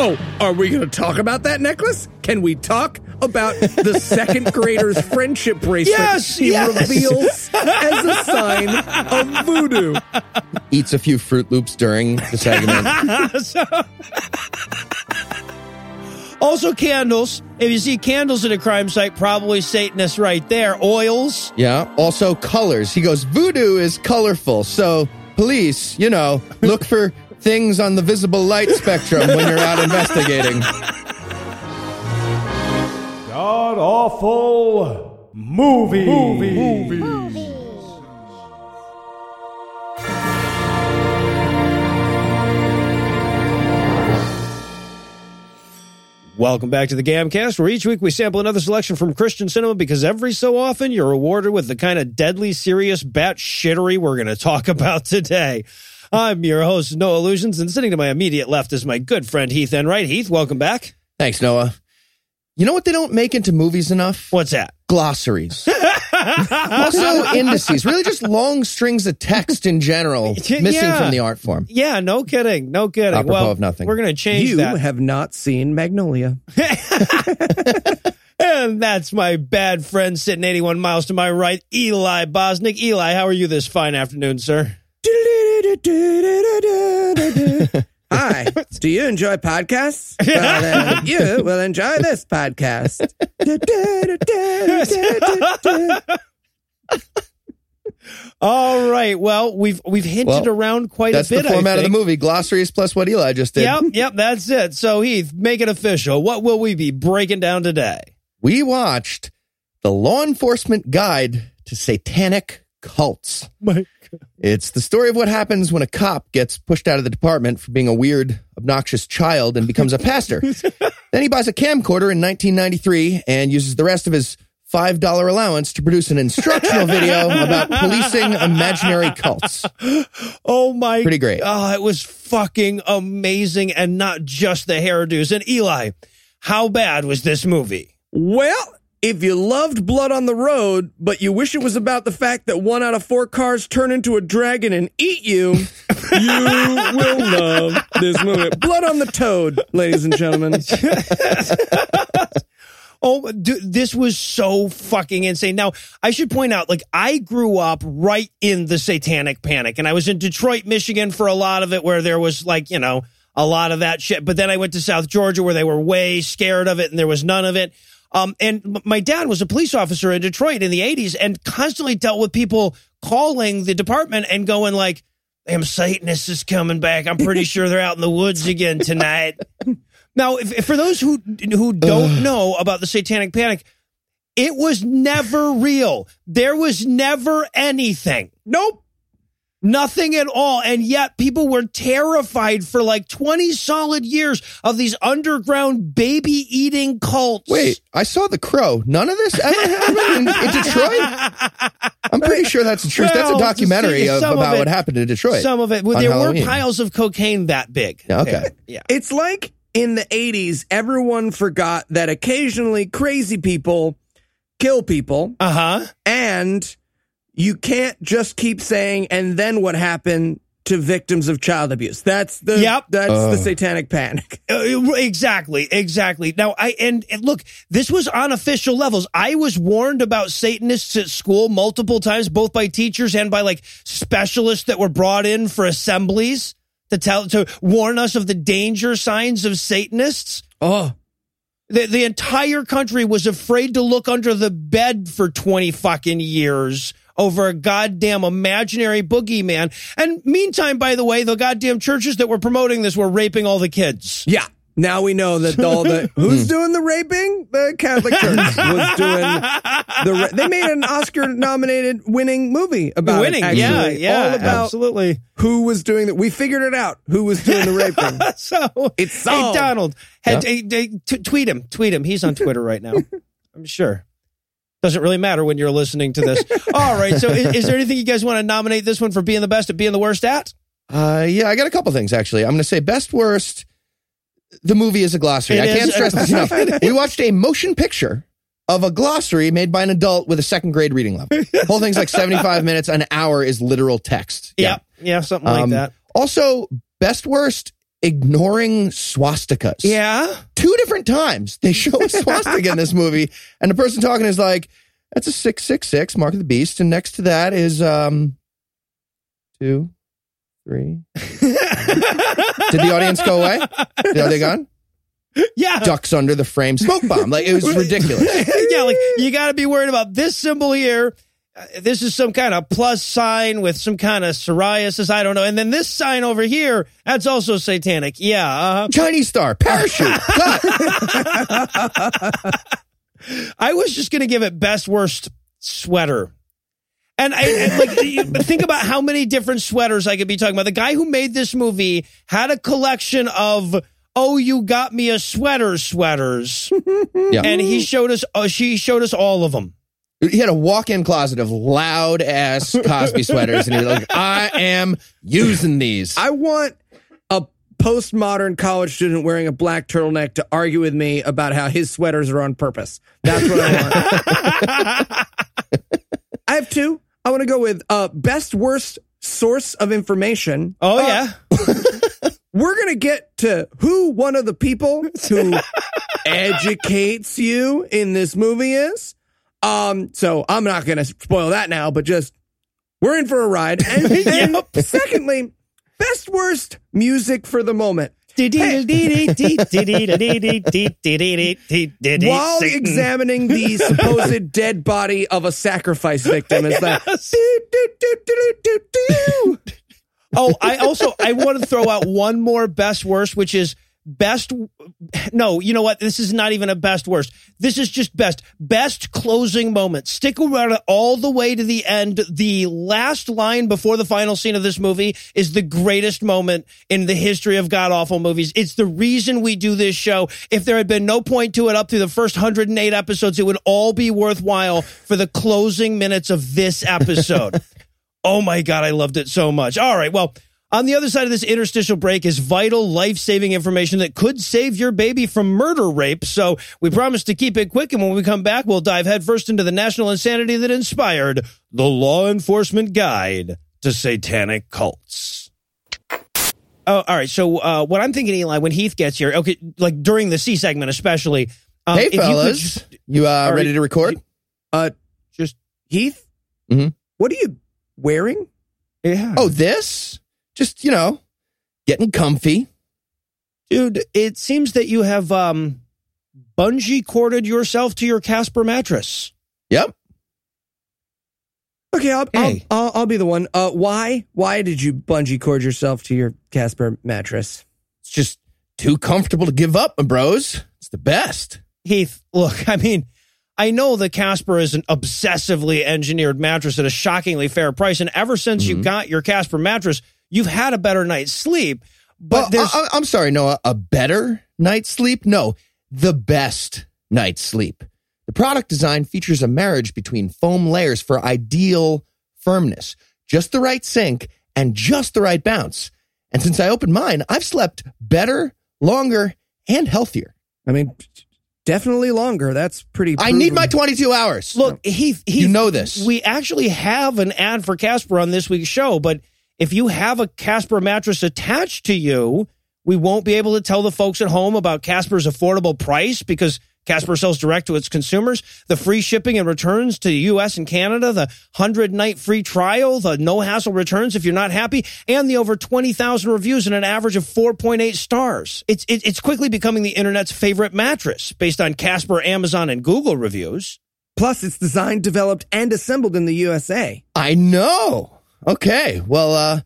Oh, are we going to talk about that necklace? Can we talk about the second grader's friendship bracelet Yes, he yes. reveals as a sign of voodoo? Eats a few Fruit Loops during the segment. Also, candles. If you see candles at a crime site, probably Satanists right there. Oils. yeah. Also, colors. He goes, voodoo is colorful. So, police, you know, look for things on the visible light spectrum when you're out investigating. God awful movie. Movie. Movies. Welcome back to the Gamcast, where each week we sample another selection from Christian cinema because every so often you're rewarded with the kind of deadly serious bat shittery we're going to talk about today. I'm your host, Noah Lugeons, and sitting to my immediate left is my good friend Heath Enright. Heath, welcome back. Thanks, Noah. You know what they don't make into movies enough? What's that? Glossaries. also, indices. Really just long strings of text in general, Yeah. missing from the art form. Yeah, no kidding, no kidding. Apropos well, of nothing. we're going to change You that. have not seen Magnolia. And that's my bad friend sitting 81 miles to my right, Eli Bosnick. Eli, how are you this fine afternoon, sir? Hi, do you enjoy podcasts? Well, then you will enjoy this podcast. All right. Well, we've we've hinted Well, around quite a bit. That's the format I of the movie. Glossaries plus what Eli just did. Yep, yep, that's it. So Heath, make it official. What will we be breaking down today? We watched The Law Enforcement Guide to Satanic Cults. It's the story of what happens when a cop gets pushed out of the department for being a weird, obnoxious child and becomes a pastor. then he buys a camcorder in 1993 and uses the rest of his $5 allowance to produce an instructional video about policing imaginary cults. Oh my Pretty great. Oh, it was fucking amazing and not just the hairdos. And Eli, how bad was this movie? Well, if you loved Blood on the Road, but you wish it was about the fact that one out of four cars turn into a dragon and eat you, you will love this movie. Blood on the Toad, ladies and gentlemen. Oh, dude, this was so fucking insane. Now, I should point out, like, I grew up right in the satanic panic, and I was in Detroit, Michigan for a lot of it, where there was, like, you know, a lot of that shit. But then I went to South Georgia, where they were way scared of it, and there was none of it. Um, and my dad was a police officer in Detroit in the 80s and constantly dealt with people calling the department and going, like, damn, Satanists is coming back. I'm pretty sure they're out in the woods again tonight. Now, if, if for those who who don't know about the Satanic Panic, it was never real. There was never anything. Nope. Nothing at all. And yet people were terrified for like 20 solid years of these underground baby eating cults. Wait, I saw The Crow. None of this ever happened in, in Detroit? I'm pretty sure that's the truth. that's a documentary see, of, some of about it- what happened in Detroit. Some of it. Well, there Halloween. were piles of cocaine that big. Yeah, okay. Yeah. It's like in the 80s, everyone forgot that occasionally crazy people kill people, Uh huh. and you can't just keep saying, and then what happened to victims of child abuse. That's the Yep. that's Uh. the satanic panic. Uh, exactly, exactly. Now, I and, and look, this was on official levels. I was warned about Satanists at school multiple times, both by teachers and by like specialists that were brought in for assemblies to tell to warn us of the danger signs of Satanists. Oh, The, the entire country was afraid to look under the bed for 20 fucking years over a goddamn imaginary boogeyman. And meantime, by the way, the goddamn churches that were promoting this were raping all the kids. yeah. Now we know that all the who's doing the raping? The Catholic Church was doing the. Ra- they made an Oscar-nominated winning movie about it, winning. actually. yeah, yeah, all about absolutely. who was doing that. We figured it out. Who was doing the raping? So It's hey solved. Donald, hey, hey, hey, t- tweet him, tweet him. He's on Twitter right now. I'm sure. Doesn't really matter when you're listening to this. All right. So, is, is there anything you guys want to nominate this one for being the best at being the worst at? Uh, yeah, I got a couple things actually. I'm going to say best worst. The movie is a glossary. It I can't stress this enough. We watched a motion picture of a glossary made by an adult with a second grade reading level. The whole thing's like 75 minutes. An hour is literal text. Yeah, yeah, something like Um, that. Also, best worst. Ignoring swastikas. Yeah. Two different times they show a swastika in this movie, and the person talking is like, "That's a six six six, mark of the beast," and next to that is um, two, three. Did the audience go away? Are they gone? Yeah. Ducks under the frame smoke bomb. Like it was ridiculous. yeah, like you got to be worried about this symbol here. Uh, This is some kind of plus sign with some kind of psoriasis. I don't know. And then this sign over here, that's also satanic. Yeah. Uh-huh. Chinese star parachute. I was just going to give it best worst sweater. And I and like think about how many different sweaters I could be talking about. The guy who made this movie had a collection of "Oh, you got me a sweater" sweaters, Yeah. and he showed us. Uh, she showed us all of them. He had a walk-in closet of loud ass Cosby sweaters, and he was like, "I am using these." I want a postmodern college student wearing a black turtleneck to argue with me about how his sweaters are on purpose. That's what I want. I have two. I want to go with uh, best worst source of information. Oh Uh, yeah. We're going to get to who one of the people who educates you in this movie is. Um, so I'm not going to spoil that now, but just we're in for a ride. And secondly, best worst music for the moment. While examining the supposed dead body of a sacrifice victim, it's like, Yes. "Do, do, do, do, do, do." Oh, I also I want to throw out one more best worst, which is best. No, you know what? This is not even a best worst. This is just best best closing moment. Stick around all the way to the end. The last line before the final scene of this movie is the greatest moment in the history of god awful movies. It's the reason we do this show. If there had been no point to it up through the first 108 episodes, it would all be worthwhile for the closing minutes of this episode. Oh my God, I loved it so much. All right. Well, on the other side of this interstitial break is vital life saving information that could save your baby from murder rape. So we promise to keep it quick. And when we come back, we'll dive headfirst into the national insanity that inspired the Law Enforcement Guide to Satanic Cults. Oh, all right. So uh, what I'm thinking, Eli, when Heath gets here, okay, like during the C segment especially. Um, hey, if you could fellas, you, uh, Are ready to record? Uh, just Heath, Mhm. what are you wearing? yeah. Oh, this? Just you know, getting comfy. Dude, it seems that you have um bungee corded yourself to your Casper mattress. Yep. Okay, I'll, Hey. I'll, I'll, I'll be the one. Uh, why? Why did you bungee cord yourself to your Casper mattress? It's just too comfortable to give up, my bros. It's the best. Heath, look, I mean, I know the Casper is an obsessively engineered mattress at a shockingly fair price, and ever since you got your Casper mattress, you've had a better night's sleep. But Well, there's I, am sorry, Noah. A better night's sleep? No, the best night's sleep. The product design features a marriage between foam layers for ideal firmness, just the right sink, and just the right bounce. And since I opened mine, I've slept better, longer, and healthier. I mean, definitely longer. That's pretty. I need my 22 hours. Look, Heath, Heath, You know this. We actually have an ad for Casper on this week's show, but if you have a Casper mattress attached to you, we won't be able to tell the folks at home about Casper's affordable price because Casper sells direct to its consumers, the free shipping and returns to the US and Canada, the 100 night free trial, the no hassle returns if you're not happy, and the over 20,000 reviews and an average of 4.8 stars. It's, it, it's quickly becoming the internet's favorite mattress based on Casper, Amazon, and Google reviews. Plus, it's designed, developed, and assembled in the USA. I know. Okay. Well, uh,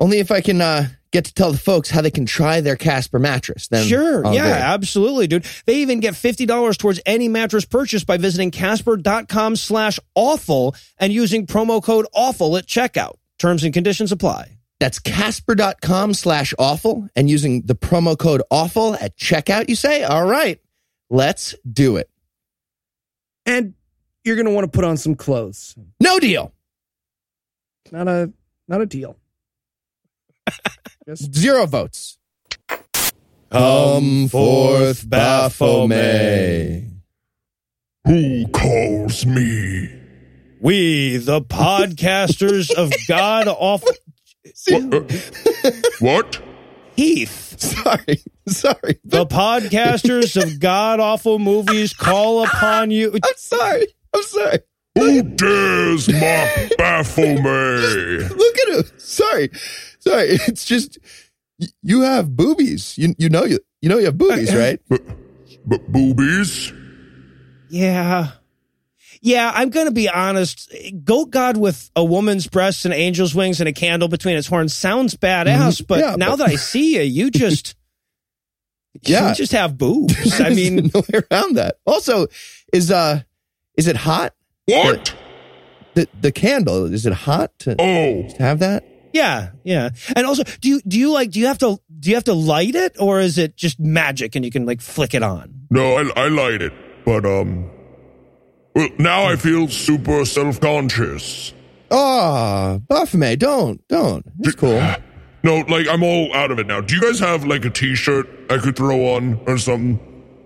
only if I can uh, get to tell the folks how they can try their Casper mattress. Then Sure. I'll yeah, agree. absolutely, dude. They even get $50 towards any mattress purchase by visiting casper.com slash awful and using promo code awful at checkout. Terms and conditions apply. That's casper.com slash awful and using the promo code awful at checkout, you say? All right, let's do it. And you're going to want to put on some clothes. No deal. Not a not a deal. Zero votes. Come forth, Baphomet. Who calls me? We, the podcasters of God awful. What? Heath, Sorry, sorry. the podcasters of god awful movies call upon you. I'm sorry. I'm sorry. Who dares mock Baphomet? Look at him. Sorry, sorry. It's just you have boobies. You you know you you know you have boobies, uh, uh, right? But, but boobies? Yeah. Yeah, I'm going to be honest. Goat God with a woman's breasts and angel's wings and a candle between its horns sounds badass, mm-hmm. but Yeah, now but- that I see you, you just Yeah. you just have boobs. I mean, no way around that. Also, is uh, is it hot? What? The the candle is it hot to, Oh, to have that? yeah, yeah. And also, do you do you like do you have to do you have to light it or is it just magic and you can like flick it on? no, I, I light it. But, um, well, now I feel super self conscious. Ah, Oh, Baphomet, don't don't. It's cool. No, like, I'm all out of it now. Do you guys have, like, a t shirt I could throw on or something?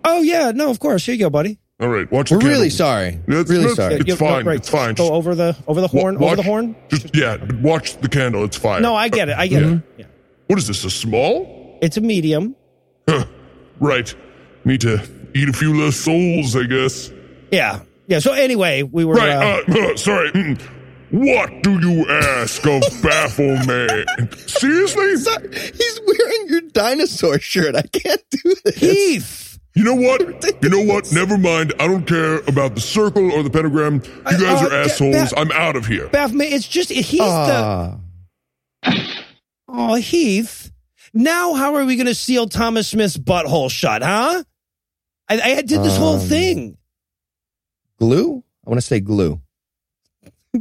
Oh yeah, no, of course. Here you go, buddy. All right, watch the candle. We're the really sorry. That's- really that's- sorry. It's You- fine, right, it's fine. Go over the over the horn, Wa- over the horn. Just, yeah, but watch the candle. It's fine. No, I get it. I get it. Yeah. What is this, a small? It's a medium. Huh. Right. Need to eat a few less souls, I guess. Yeah. Yeah. So anyway, we were Right, uh, uh, uh, sorry. mm. What do you ask of Baphomet? Seriously? Sorry, He's wearing your dinosaur shirt. I can't do this. Heath. You know what? You know what? Never mind. I don't care about the circle or the pentagram. You guys uh, are assholes. that- I'm out of here. Baphomet, it's just he's the Ah, oh Heath. Now how are we going to seal Thomas Smith's butthole shut, huh? I, I did this whole Um, thing. glue. I want to say glue.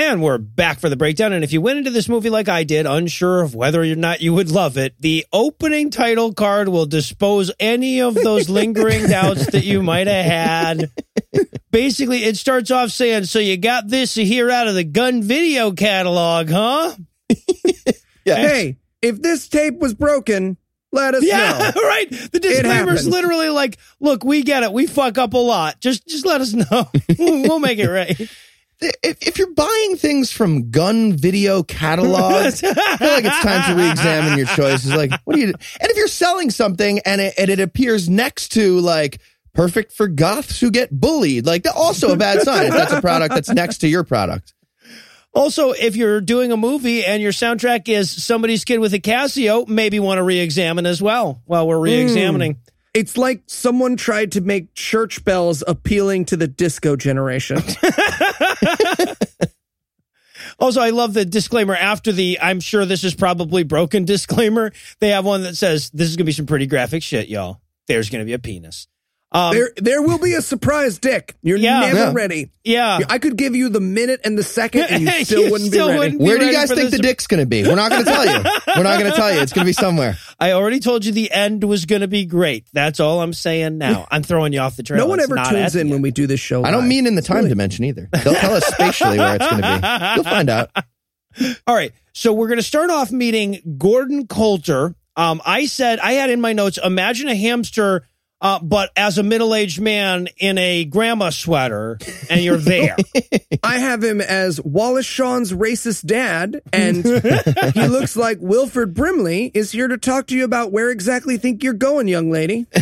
And we're back for the breakdown. And if you went into this movie like I did, unsure of whether or not you would love it, the opening title card will dispose any of those lingering doubts that you might have had. Basically, it starts off saying, So you got this here out of the gun video catalog, huh? Yeah. Hey, if this tape was broken, let us Yeah, know. right. The disclaimer's happens. literally like, look, we get it. We fuck up a lot. Just just let us know. we'll make it right. If, if you're buying things from gun video catalogs, I feel like it's time to re-examine your choices. Like, what do you? And if you're selling something and it, and it appears next to like perfect for goths who get bullied, like also a bad sign if that's a product that's next to your product. Also, if you're doing a movie and your soundtrack is somebody's kid with a Casio, maybe want to re-examine as well while we're hmm. re-examining. It's like someone tried to make church bells appealing to the disco generation. Also, I love the disclaimer after the I'm sure this is probably broken disclaimer. They have one that says this is going to be some pretty graphic shit, y'all. There's going to be a penis. Um, there, there will be a surprise dick. You're Yeah. never Yeah. ready. yeah. I could give you the minute and the second, and you still You wouldn't still be ready. wouldn't be Where do you guys think this. the dick's going to be? We're not going to tell you. We're not going to tell you. It's going to be somewhere. I already told you the end was going to be great. That's all I'm saying now. I'm throwing you off the trail. No one It's ever not tunes in when we do this show. I don't live. mean in the time dimension either. They'll tell us spatially where it's going to be. You'll find out. All right. So we're going to start off meeting Gordon Coulter. Um, I said, I had in my notes, imagine a hamster, uh, but as a middle aged man in a grandma sweater, and you're there. I have him as Wallace Shawn's racist dad, and he looks like Wilford Brimley is here to talk to you about where exactly think you're going, young lady.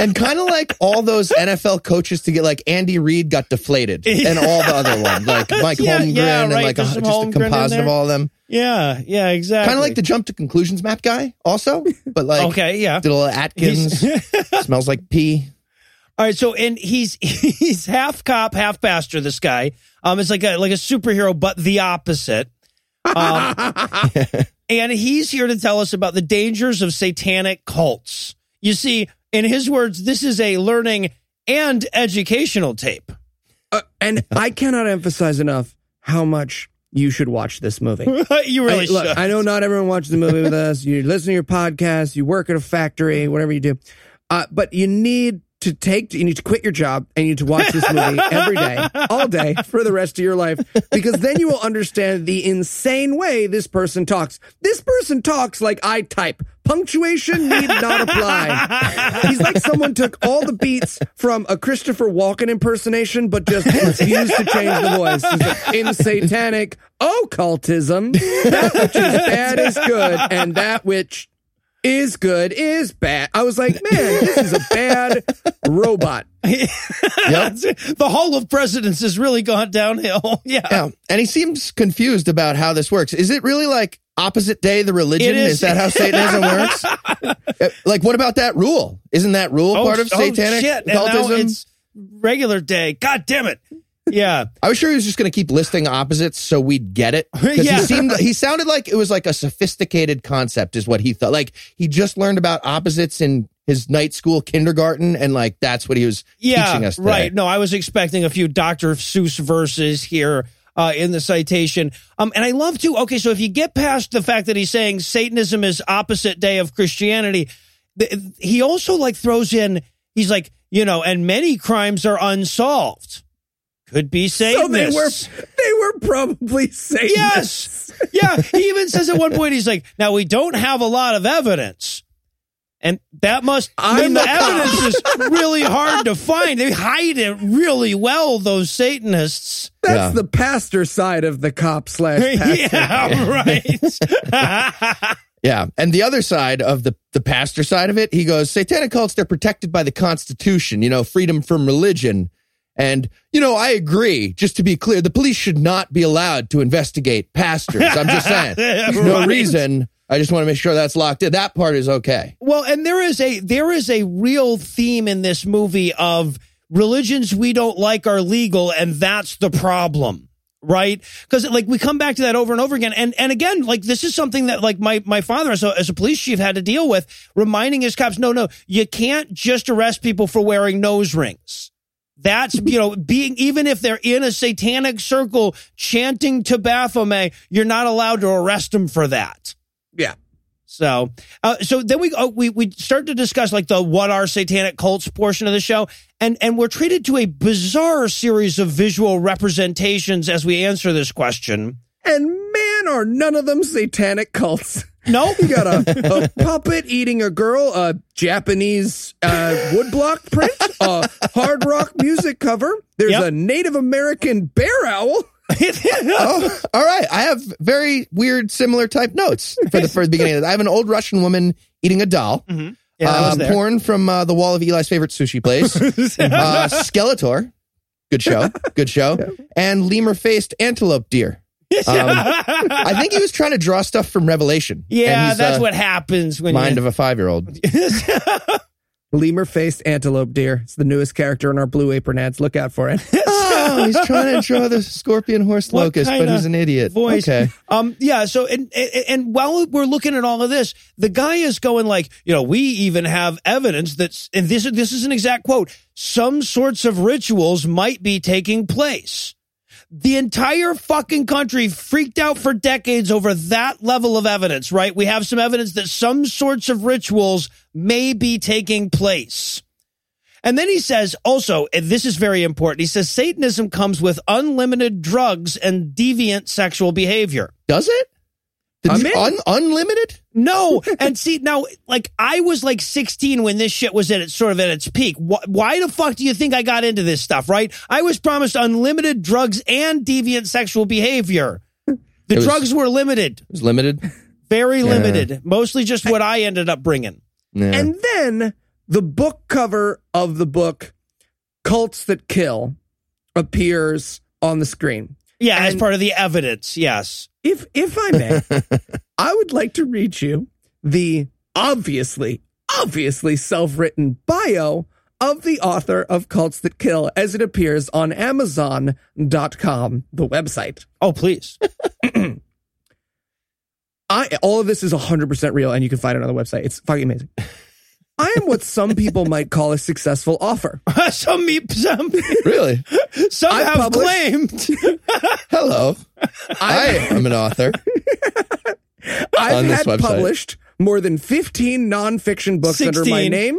And kind of like all those NFL coaches to get like Andy Reid got deflated and all the other ones, like Mike Yeah, Holmgren yeah, and like a, just a composite of all of them. Yeah. Yeah, exactly. Kind of like the jump to conclusions map guy, also, but like Okay. Yeah. did a little Atkins, smells like pee. All right, so and he's he's half cop, half pastor. This guy, um, it's like a like a superhero, but the opposite. Um, and he's here to tell us about the dangers of satanic cults. You see, in his words, this is a learning and educational tape. Uh, and I cannot emphasize enough how much you should watch this movie. you really look, should. I know not everyone watches the movie with us. You listen to your podcast, you work at a factory, whatever you do. Uh, but you need to take, you need to quit your job and you need to watch this movie every day, all day for the rest of your life, because then you will understand the insane way this person talks. This person talks like I type. Punctuation need not apply. He's like someone took all the beats from a Christopher Walken impersonation, but just refused to change the voice. Like, in satanic occultism, that which is bad is good, and that which is good is bad. I was like, man, this is a bad robot. the Hall of Presidents has really gone downhill. Yeah. Yeah. And he seems confused about how this works. Is it really like opposite day the religion? Is. Is. that how Satanism works? Uh, like, what about that rule? Isn't that rule part of satanic shit. And now occultism? it's regular day. God damn it. Yeah. I was sure he was just going to keep listing opposites so we'd get it. Yeah. he seemed, he sounded like it was like a sophisticated concept, is what he thought. Like he just learned about opposites in his night school kindergarten, and like that's what he was Yeah. teaching us. Today. Right. No, I was expecting a few Dr. Seuss verses here. Uh, in the citation. Um, and I love to, okay, so if you get past the fact that he's saying Satanism is opposite day of Christianity, th- he also like throws in, he's like, you know, and many crimes are unsolved. Could be So they were they were probably Satanists. Yes. Yeah. He even says at one point, he's like, now we don't have a lot of evidence. And that must I'm mean the the cop. evidence is really hard to find. They hide it really well, those Satanists. That's Yeah. the pastor side of the cop slash pastor. yeah, right. Yeah. And the other side of the, the pastor side of it, he goes, Satanic cults, they're protected by the Constitution, you know, freedom from religion. And, you know, I agree. Just to be clear, the police should not be allowed to investigate pastors. I'm just saying. There's no reason. I just want to make sure that's locked in. That part is okay. Well, and there is a there is a real theme in this movie of religions we don't like are legal, and that's the problem. Right? Because like we come back to that over and over again. And and again, like this is something that like my my father as a as a police chief had to deal with, reminding his cops, no, no, you can't just arrest people for wearing nose rings. That's you know being even if they're in a satanic circle chanting to Baphomet, you're not allowed to arrest them for that. Yeah. So, uh, so then we uh, we we start to discuss like the what are satanic cults portion of the show, and and we're treated to a bizarre series of visual representations as we answer this question. And man, are none of them satanic cults. No, You got a, a puppet eating a girl, a Japanese uh, woodblock print, a hard rock music cover. There's Yep. a Native American bear owl. Oh, all right. I have very weird, similar type notes for the first beginning. I have an old Russian woman eating a doll. yeah, uh, was porn from uh, the wall of Eli's favorite sushi place. uh, Skeletor, good show, good show, and lemur-faced antelope deer. Um, I think he was trying to draw stuff from Revelation. yeah, that's uh, what happens when you mind you, of a five-year-old. Lemur faced antelope deer. It's the newest character in our blue apron ads. Look out for it. oh, he's trying to draw the scorpion horse What locust, but he's an idiot. voice. Okay. Um. Yeah. So, and, and and while we're looking at all of this, the guy is going like, you know, we even have evidence that, and this this is an exact quote. Some sorts of rituals might be taking place. The entire fucking country freaked out for decades over that level of evidence, right? We have some evidence that some sorts of rituals may be taking place. And then he says also, this is very important, he says Satanism comes with unlimited drugs and deviant sexual behavior. Does it? Did I'm in. un- unlimited? No, and see now, like I was like 16 when this shit was at its sort of at its peak. Why, why the fuck do you think I got into this stuff? Right? I was promised unlimited drugs and deviant sexual behavior. The was- drugs were limited, It was limited. very limited, mostly just what I ended up bringing. Yeah. And then the book cover of the book, Cults That Kill, appears on the screen. Yeah, as part of the evidence. Yes. If if I may, I would like to read you the obviously, obviously self-written bio of the author of Cults That Kill as it appears on Amazon.com, the website. Oh, please. I all of this is 100% real and you can find it on the website. It's fucking amazing. I am what some people might call a successful offer. some me- some really? some I have published- claimed. Hello. I am an author. I've On this had website. published more than 15 nonfiction books under my 16. name.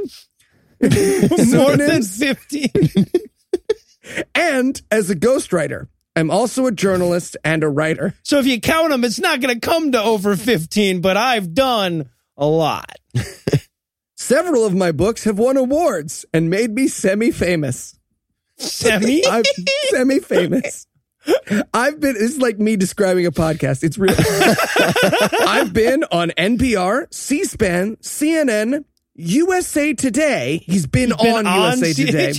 More than Synonyms. 15. and as a ghostwriter. I'm also a journalist and a writer. So if you count them, it's not going to come to over 15, but I've done a lot. Several of my books have won awards and made me semi-famous. Semi? I'm semi-famous. I've been. This is like me describing a podcast. It's real. I've been on NPR, C-SPAN, CNN, USA Today. He's been, on, USA Today,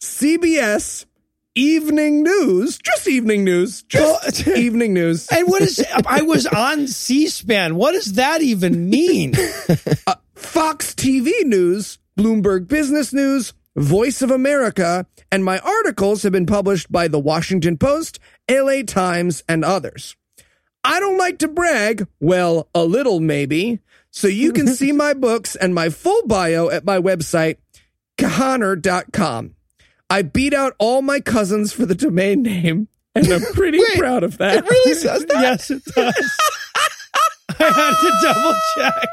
CBS, Evening News, just Evening News, just Evening News. and what is, I was on C SPAN. What does that even mean? Uh, Fox TV News, Bloomberg Business News, Voice of America, and my articles have been published by The Washington Post, LA Times, and others. I don't like to brag, well, a little maybe, so you can see my books and my full bio at my website, kahaner.com. I beat out all my cousins for the domain name, and I'm pretty Wait, proud of that. It really says that? yes, it does. I had to double check.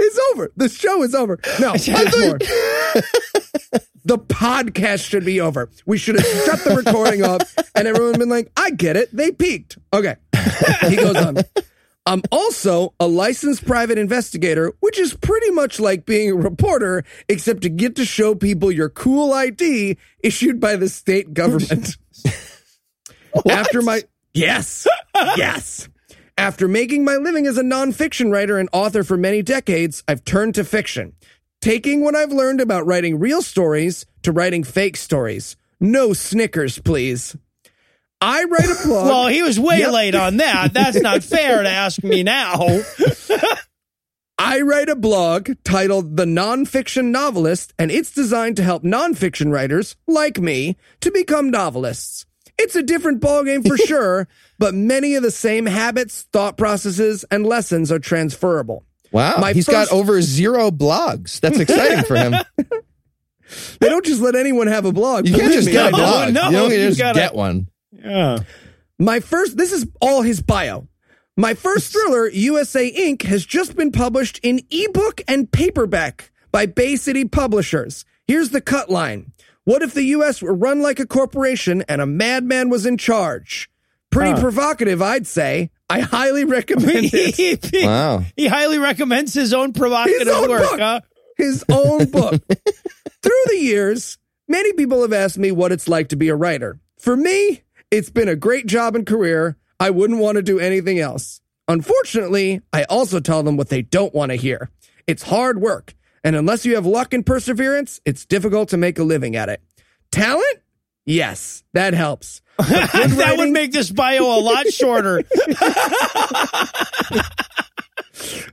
It's over. The show is over. No, the podcast should be over. We should have shut the recording off and everyone been like, I get it. They peaked. Okay. He goes on. I'm also a licensed private investigator, which is pretty much like being a reporter, except to get to show people your cool ID issued by the state government. After my yes, yes. After making my living as a nonfiction writer and author for many decades, I've turned to fiction, taking what I've learned about writing real stories to writing fake stories. No Snickers, please. I write a blog. Well, he was way Yep. late on that. That's not fair to ask me now. I write a blog titled The Nonfiction Novelist, and it's designed to help nonfiction writers, like me, to become novelists. It's a different ballgame for sure, but many of the same habits, thought processes, and lessons are transferable. Wow. My He's first- got over zero blogs. That's exciting for him. They don't just let anyone have a blog. You can't just me, get a I know. blog. no, you don't you just gotta- get one. Yeah. My first, this is all his bio. My first thriller, USA Inc., has just been published in ebook and paperback by Bay City Publishers. Here's the cut line What if the U.S. were run like a corporation and a madman was in charge? Pretty provocative, I'd say. I highly recommend it. he, he- Wow. he highly recommends his own provocative His own work. book. Huh? his own book. Through the years, many people have asked me what it's like to be a writer. For me, it's been a great job and career. I wouldn't want to do anything else. Unfortunately, I also tell them what they don't want to hear. It's hard work, and unless you have luck and perseverance, it's difficult to make a living at it. Talent? Yes, that helps. that would make this bio a lot shorter.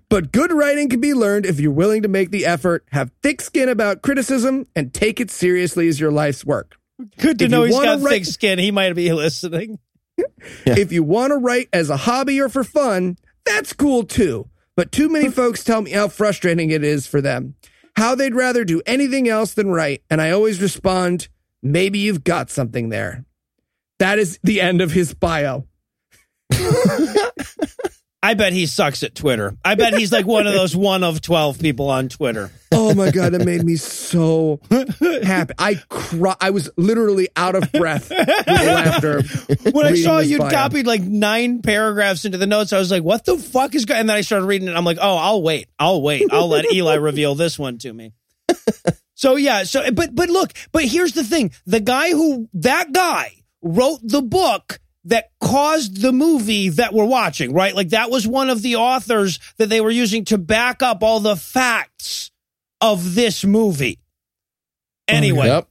But good writing can be learned if you're willing to make the effort, have thick skin about criticism, and take it seriously as your life's work. Good to If know he's got write- thick skin. He might be listening. If you want to write as a hobby or for fun, that's cool too. But too many folks tell me how frustrating it is for them, how they'd rather do anything else than write. And I always respond, maybe you've got something there. That is the end of his bio. I bet he sucks at Twitter. I bet he's like one of those one of 12 people on Twitter. Oh my God, it made me so happy. I cry. I was literally out of breath with laughter. When I saw you'd bio. copied like nine paragraphs into the notes, I was like, what the fuck is going And then I started reading it. I'm like, oh, I'll wait. I'll wait. I'll let Eli reveal this one to me. So yeah, so but but look, but here's the thing. The guy who that guy wrote the book that caused the movie that we're watching, right? Like that was one of the authors that they were using to back up all the facts of this movie. Oh, anyway, Yep.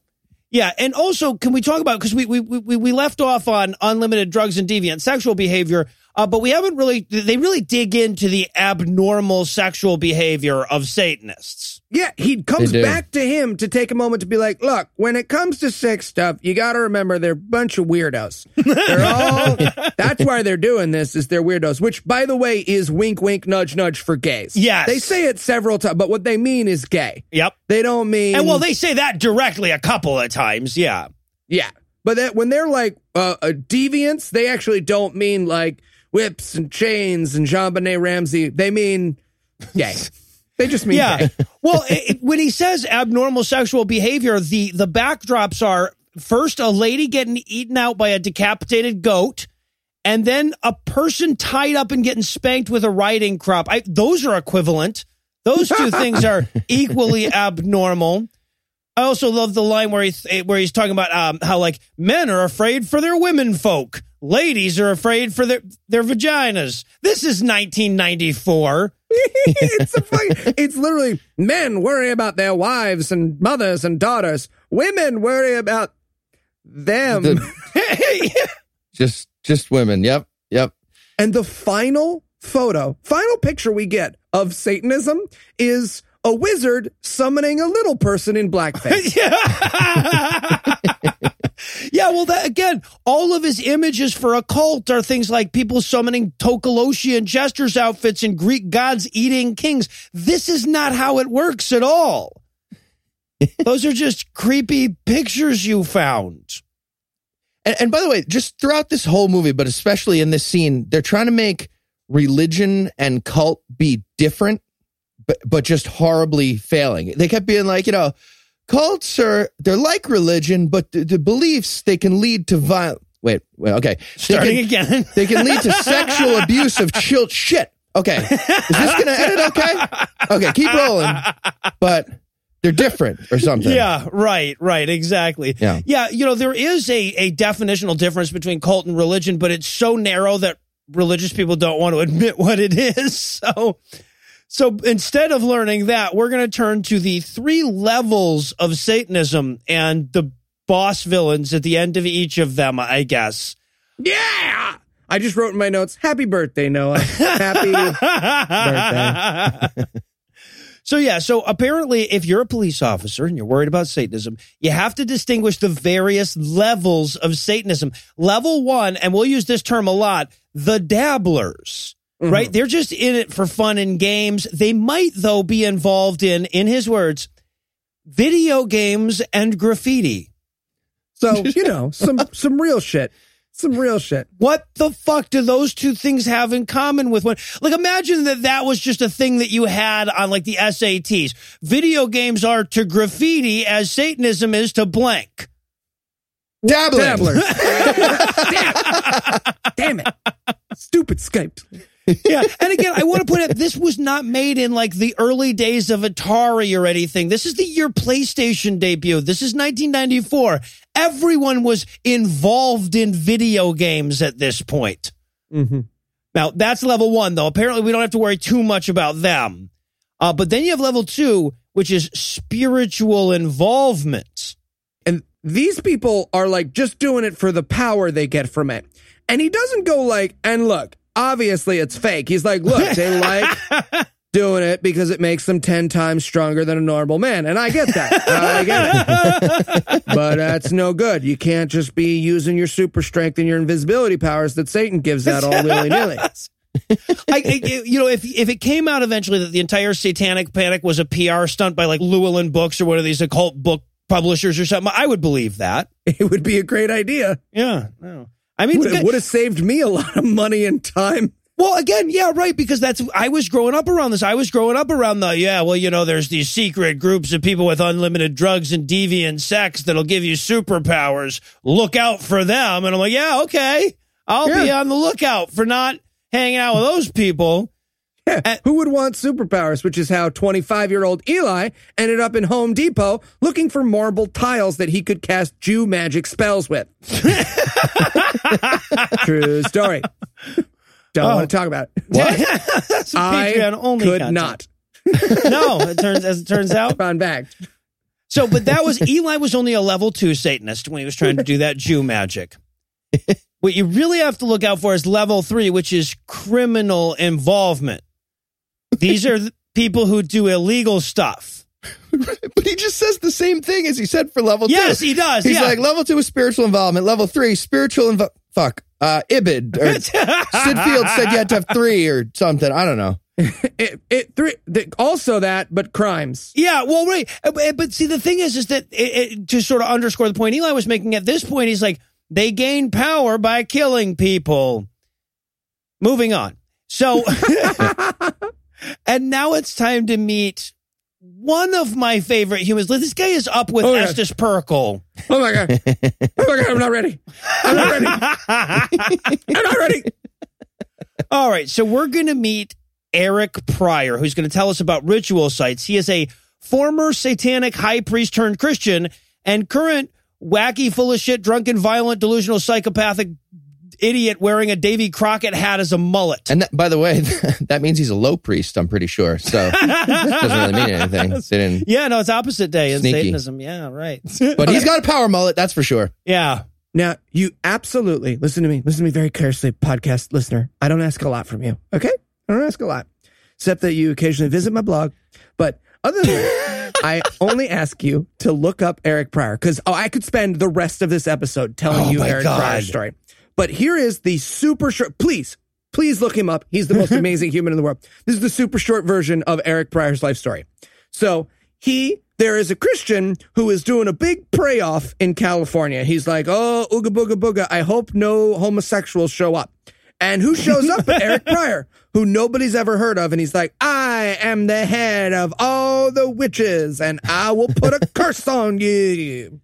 yeah, and also, can we talk about because we, we we we left off on unlimited drugs and deviant sexual behavior, uh, but we haven't really they really dig into the abnormal sexual behavior of Satanists. Yeah, he comes back to him to take a moment to be like, look, when it comes to sex stuff, you got to remember they're a bunch of weirdos. They're all, that's why they're doing this, is they're weirdos, which, by the way, is wink, wink, nudge, nudge for gays. Yes. They say it several times, but what they mean is gay. Yep, They don't mean. and well, they say that directly a couple of times. Yeah, Yeah. But that when they're like uh, uh, deviants, they actually don't mean like whips and chains and JonBenét Ramsey. They mean gay. They just mean yeah. gay. well, it- when he says abnormal sexual behavior, the the backdrops are first a lady getting eaten out by a decapitated goat, and then a person tied up and getting spanked with a riding crop. I, those are equivalent. Those two things are equally abnormal. I also love the line where he's where he's talking about um, how like men are afraid for their women folk, ladies are afraid for their their vaginas. This is 1994. it's a fucking, it's literally men worry about their wives and mothers and daughters. Women worry about them. The- just just women. Yep. Yep. and the final photo, final picture we get of Satanism is a wizard summoning a little person in blackface. yeah. yeah, well, that again, all of his images for a cult are things like people summoning Tokoloshian jesters outfits and Greek gods eating kings. This is not how it works at all. Those are just creepy pictures you found. And, and by the way, just throughout this whole movie, but especially in this scene, they're trying to make religion and cult be different, but but just horribly failing. They kept being like, you know, cults are they're like religion, but the, the beliefs they can lead to violence. Wait, wait, okay. They Starting can, again. they can lead to sexual abuse of children. Shit. Okay, is this gonna edit? Okay, okay, keep rolling. But they're different or something. Yeah, right, right, exactly. Yeah. Yeah, you know, there is a, a definitional difference between cult and religion, but it's so narrow that religious people don't want to admit what it is. So so instead of learning that, we're going to turn to the three levels of Satanism and the boss villains at the end of each of them, I guess. yeah. I just wrote in my notes, happy birthday, Noah. Happy birthday. So yeah, so apparently if you're a police officer and you're worried about Satanism, you have to distinguish the various levels of Satanism. Level 1, and we'll use this term a lot, the dabblers. Mm-hmm. Right? They're just in it for fun and games. They might though be involved in in his words, video games and graffiti. So, you know, some some real shit. Some real shit. What the fuck do those two things have in common with one? Like, imagine that that was just a thing that you had on like the SATs. Video games are to graffiti as Satanism is to blank. dabbling. Dabblers. Damn. Damn it. Stupid Skype. Yeah. And again, I want to point out this was not made in like the early days of Atari or anything. This is the year PlayStation debuted. This is 1994. Everyone was involved in video games at this point. Mm-hmm. Now, that's level one, though. Apparently, we don't have to worry too much about them. Uh, but then you have level two, which is spiritual involvement. And these people are like just doing it for the power they get from it. And he doesn't go like, and look, obviously it's fake. He's like, look, they like doing it because it makes them 10 times stronger than a normal man. And I get that. I get it. but that's no good. You can't just be using your super strength and your invisibility powers that Satan gives out all willy nilly. I, I- you know, if if it came out eventually that the entire Satanic Panic was a PR stunt by like Llewellyn Books or one of these occult book publishers or something, I would believe that. It would be a great idea. Yeah. no. I mean, It would have saved me a lot of money and time. Well, again, yeah, right. Because that's I was growing up around this. I was growing up around the yeah. Well, you know, there's these secret groups of people with unlimited drugs and deviant sex that'll give you superpowers. Look out for them. And I'm like, yeah, okay, I'll be on the lookout for not hanging out with those people. Yeah. Who would want superpowers? Which is how 25 year old Eli ended up in Home Depot looking for marble tiles that he could cast Jew magic spells with. True story. Don't want to oh. talk about it. That's a I only. could content. not. no, it turns as it turns out. Fun fact. So, but that was Eli was only a level two Satanist when he was trying to do that Jew magic. what you really have to look out for is level three, which is criminal involvement. These are people who do illegal stuff. But he just says the same thing as he said for level two. Yes, he does. He's yeah. like level two is spiritual involvement. Level three, spiritual invo- fuck. Uh Ibid or Syd Field said you had to have three or something. I don't know. It, it three, the, also that, but crimes. Yeah, well, right. Uh, But, but see, the thing is, is that it, it, to sort of underscore the point Eli was making at this point, he's like, they gain power by killing people. Moving on. So, And now it's time to meet one of my favorite humans. This guy is up with Oh. Estes Perkel. Oh my god! Oh my god! I'm not ready. I'm not ready. I'm not ready. All right, so we're going to meet Eric Pryor, who's going to tell us about ritual sites. He is a former satanic high priest turned Christian and current wacky, full of shit, drunken, violent, delusional, psychopathic idiot wearing a Davy Crockett hat as a mullet. And that, by the way, that means he's a low priest, I'm pretty sure. So doesn't really mean anything. They didn't, yeah, no, it's opposite day in Sneaky. Satanism. Yeah, right. but he's got a power mullet, that's for sure. yeah. Now you absolutely listen to me. Listen to me very carefully, podcast listener. I don't ask a lot from you. Okay, I don't ask a lot, except that you occasionally visit my blog. But other than that, I only ask you to look up Eric Pryor because oh, I could spend the rest of this episode telling Oh, you Eric God. Pryor's story. But here is the super short. Please, please look him up. He's the most amazing human in the world. This is the super short version of Eric Pryor's life story. So he, there is a Christian who is doing a big pray off in California. He's like, oh, ooga booga booga. I hope no homosexuals show up. And who shows up but Eric Pryor, who nobody's ever heard of. And he's like, I am the head of all the witches and I will put a curse on you.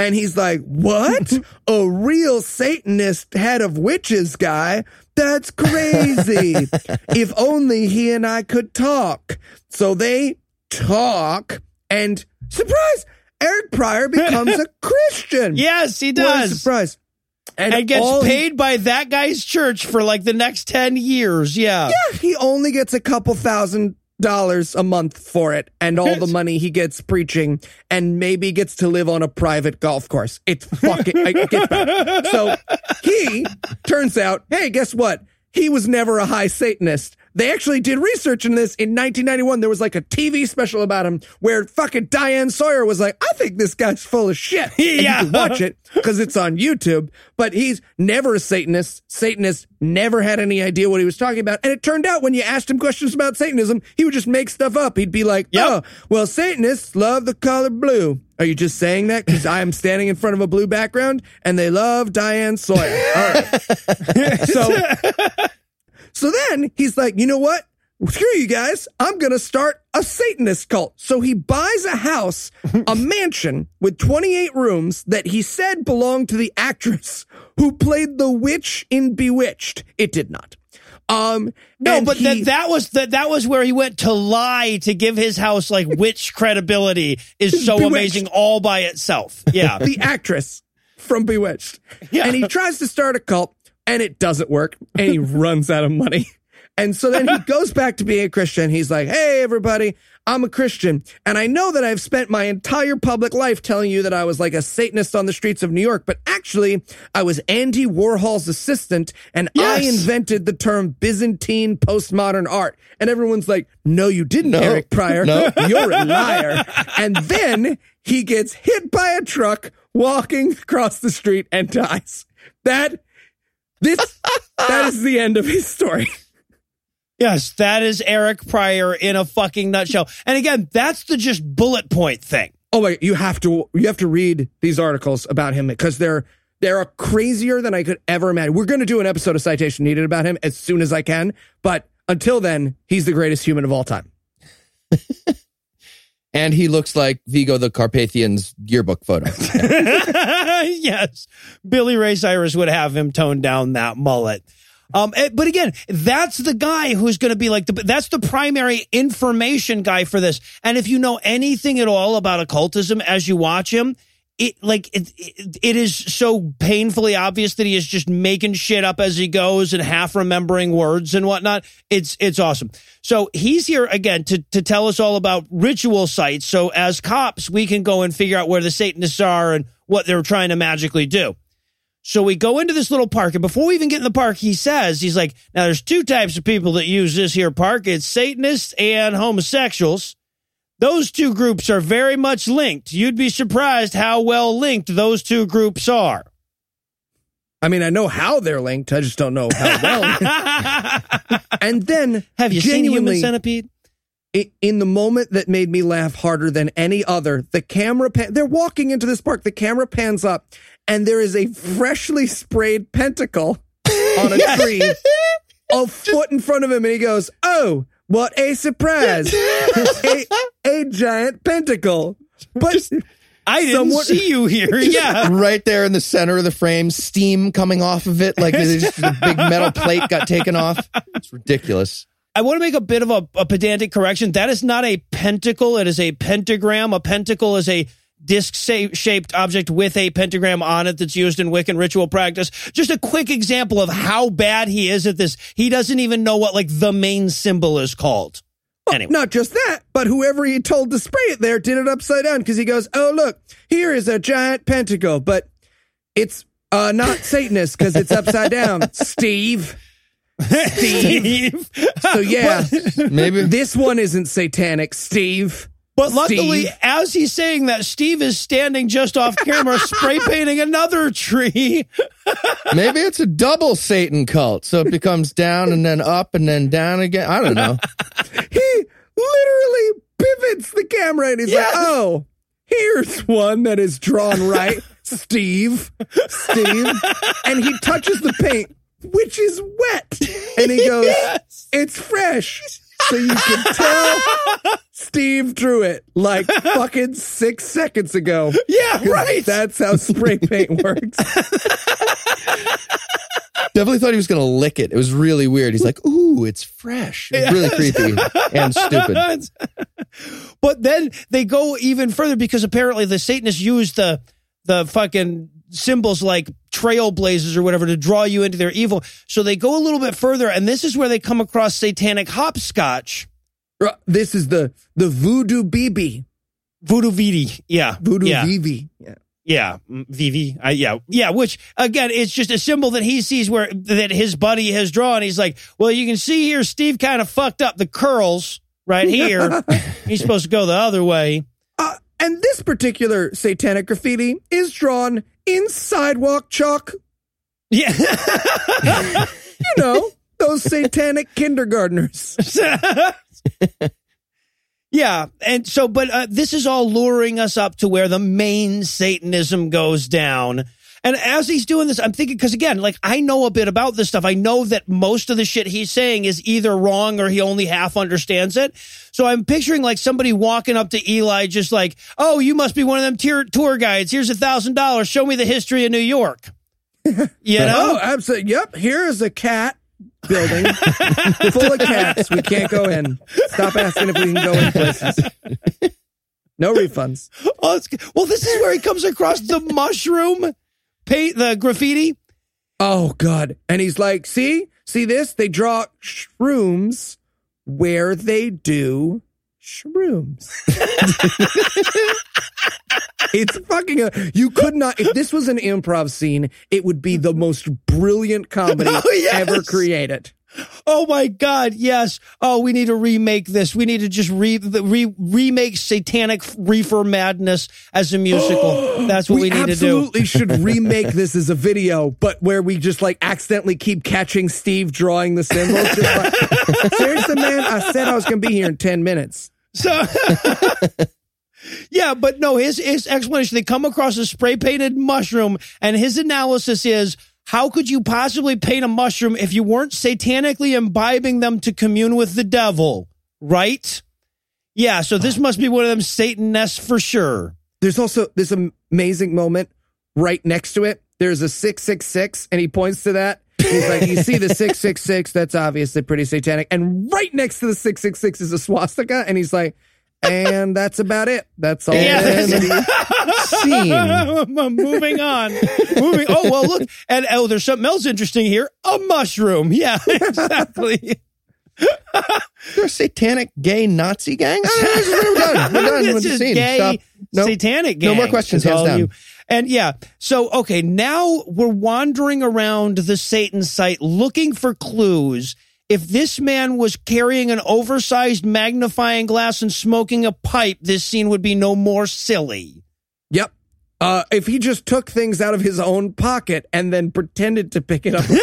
And he's like, What? A real Satanist head of witches guy? That's crazy. if only he and I could talk. So they talk, and surprise, Eric Pryor becomes a Christian. Yes, he What a does. surprise. And, And gets all he- paid by that guy's church for like the next 10 years. Yeah. Yeah. he only gets a couple thousand dollars a month for it and all the money he gets preaching and maybe gets to live on a private golf course. It's fucking it gets better. So he turns out, hey, guess what? He was never a high Satanist. They actually did research in this in 1991. There was like a TV special about him where fucking Diane Sawyer was like, I think this guy's full of shit. Yeah. Watch it because it's on YouTube, but he's never a Satanist. Satanist never had any idea what he was talking about. And it turned out when you asked him questions about Satanism, he would just make stuff up. He'd be like, Yep. oh, well, Satanists love the color blue. Are you just saying that because I am standing in front of a blue background and they love Diane Sawyer? All right. so, so then he's like, you know what? Screw you guys. I'm going to start a Satanist cult. So he buys a house, a mansion with 28 rooms that he said belonged to the actress who played the witch in Bewitched. It did not. Um, No, but he- that that was that that was where he went to lie to give his house like witch credibility is so Bewitched. amazing all by itself. Yeah. the actress from Bewitched. Yeah. And he tries to start a cult and it doesn't work and he runs out of money. And so then he goes back to being a Christian. He's like, Hey, everybody, I'm a Christian. And I know that I've spent my entire public life telling you that I was like a Satanist on the streets of New York, but actually I was Andy Warhol's assistant and I invented the term Byzantine postmodern art. And everyone's like, No, you didn't, No. Eric Pryor. No. You're a liar. and then he gets hit by a truck walking across the street and dies. That this that is the end of his story. yes, that is Eric Pryor in a fucking nutshell. And again, that's the just bullet point thing. Oh wait, you have to you have to read these articles about him because they're they're crazier than I could ever imagine. We're going to do an episode of Citation Needed about him as soon as I can, but until then, he's the greatest human of all time. And he looks like Vigo the Carpathian's yearbook photo. yes, Billy Ray Cyrus would have him tone down that mullet. Um, eh, but again, that's the guy who's going to be like the that's the primary information guy for this. And if you know anything at all about occultism as you watch him, it like it, it, it is so painfully obvious that he is just making shit up as he goes and half remembering words and whatnot. It's it's awesome. So he's here again to to tell us all about ritual sites. So as cops, we can go and figure out where the Satanists are and what they're trying to magically do. So we go into this little park, and before we even get in the park, he says, he's like, now there's two types of people that use this here park. It's Satanists and homosexuals. Those two groups are very much linked. You'd be surprised how well linked those two groups are. I mean, I know how they're linked. I just don't know how well. and then Have you seen Human Centipede? in the moment that made me laugh harder than any other, the camera pan, they're walking into this park, the camera pans up, and there is a freshly sprayed pentacle on a tree a foot in front of him, and he goes, Oh, What a surprise! a, a giant pentacle. But I didn't Someone- see you here. Yeah. right there in the center of the frame, steam coming off of it, like just a big metal plate got taken off. It's ridiculous. I want to make a bit of a, a pedantic correction. That is not a pentacle. It is a pentagram. A pentacle is a disc sa- shaped object with a pentagram on it that's used in Wiccan ritual practice. Just a quick example of how bad he is at this. He doesn't even know what like the main symbol is called. Anyway. not just that, but whoever he told to spray it there did it upside down because he goes, "Oh look, here is a giant pentacle, but it's uh, not Satanist because it's upside down." Steve. Steve. So yeah, Maybe this one isn't satanic, Steve. But luckily, Steve. as he's saying that, Steve is standing just off camera, spray painting another tree. maybe it's a double Satan cult, so it becomes down and then up and then down again. I don't know. He literally pivots the camera and he's Yes. like, "Oh, here's one that is drawn right, Steve, Steve," and he touches the paint, which is wet, and he goes, "It's fresh." So you can tell Steve drew it like fucking six seconds ago. Yeah, right. That's how spray paint works. Definitely thought he was going to lick it. It was really weird. He's like, "Ooh, it's fresh." It was really creepy and stupid. but then they go even further because apparently the Satanists use the the fucking symbols like trailblazers or whatever to draw you into their evil. So they go a little bit further, and this is where they come across satanic hopscotch. This is the the voodoo BB, Voodoo Vidi. Yeah. voodoo yeah. VV. Yeah. Yeah, mm, VV. I, yeah, yeah. Which again, it's just a symbol that he sees where that his buddy has drawn. He's like, well, you can see here, Steve kind of fucked up the curls right here. He's supposed to go the other way. Uh, and this particular satanic graffiti is drawn in sidewalk chalk. Yeah, You know, those satanic kindergartners. yeah. And so, but uh, this is all luring us up to where the main Satanism goes down. And as he's doing this, I'm thinking, because again, like I know a bit about this stuff. I know that most of the shit he's saying is either wrong or he only half understands it. So I'm picturing like somebody walking up to Eli, just like, oh, you must be one of them tier- tour guides. Here's a thousand dollars. Show me the history of New York. You know? Oh, absolutely. Yep. Here is a cat building full of cats. We can't go in. Stop asking if we can go in places. No refunds. Oh, it's, well, this is where he comes across the mushroom paint, the graffiti. Oh, God. And he's like, see, see this? They draw shrooms where they do shrooms. it's fucking a, you could not, if this was an improv scene, it would be the most brilliant comedy Oh, yes. ever created. Oh my God! Yes. Oh, we need to remake this. We need to just re, the- re remake Satanic Reefer Madness as a musical. That's what we, need to do. We absolutely should remake this as a video, but where we just like accidentally keep catching Steve drawing the symbols. Like, seriously, man, I said I was going to be here in 10 minutes. So, yeah, but no, his his explanation. They come across a spray painted mushroom, and his analysis is. How could you possibly paint a mushroom if you weren't satanically imbibing them to commune with the devil? Right? Yeah, so this must be one of them Satan nests for sure. There's also this amazing moment right next to it. There's a 666, and he points to that. He's like, You see the 666? That's obviously pretty satanic. And right next to the 666 is a swastika, and he's like, And that's about it. That's all. Yeah, there is." Scene. Moving on. Moving. Oh well, look, and oh, there's something else interesting here. A mushroom. Yeah, exactly. They're a satanic gay Nazi gang. Ah, we're done. We're done It's with the scene. gay Stop. Nope. satanic. No more questions, is hands all down. And yeah, so okay, now we're wandering around the Satan site looking for clues. If this man was carrying an oversized magnifying glass and smoking a pipe, this scene would be no more silly. Yep. Uh, if he just took things out of his own pocket and then pretended to pick it up, off the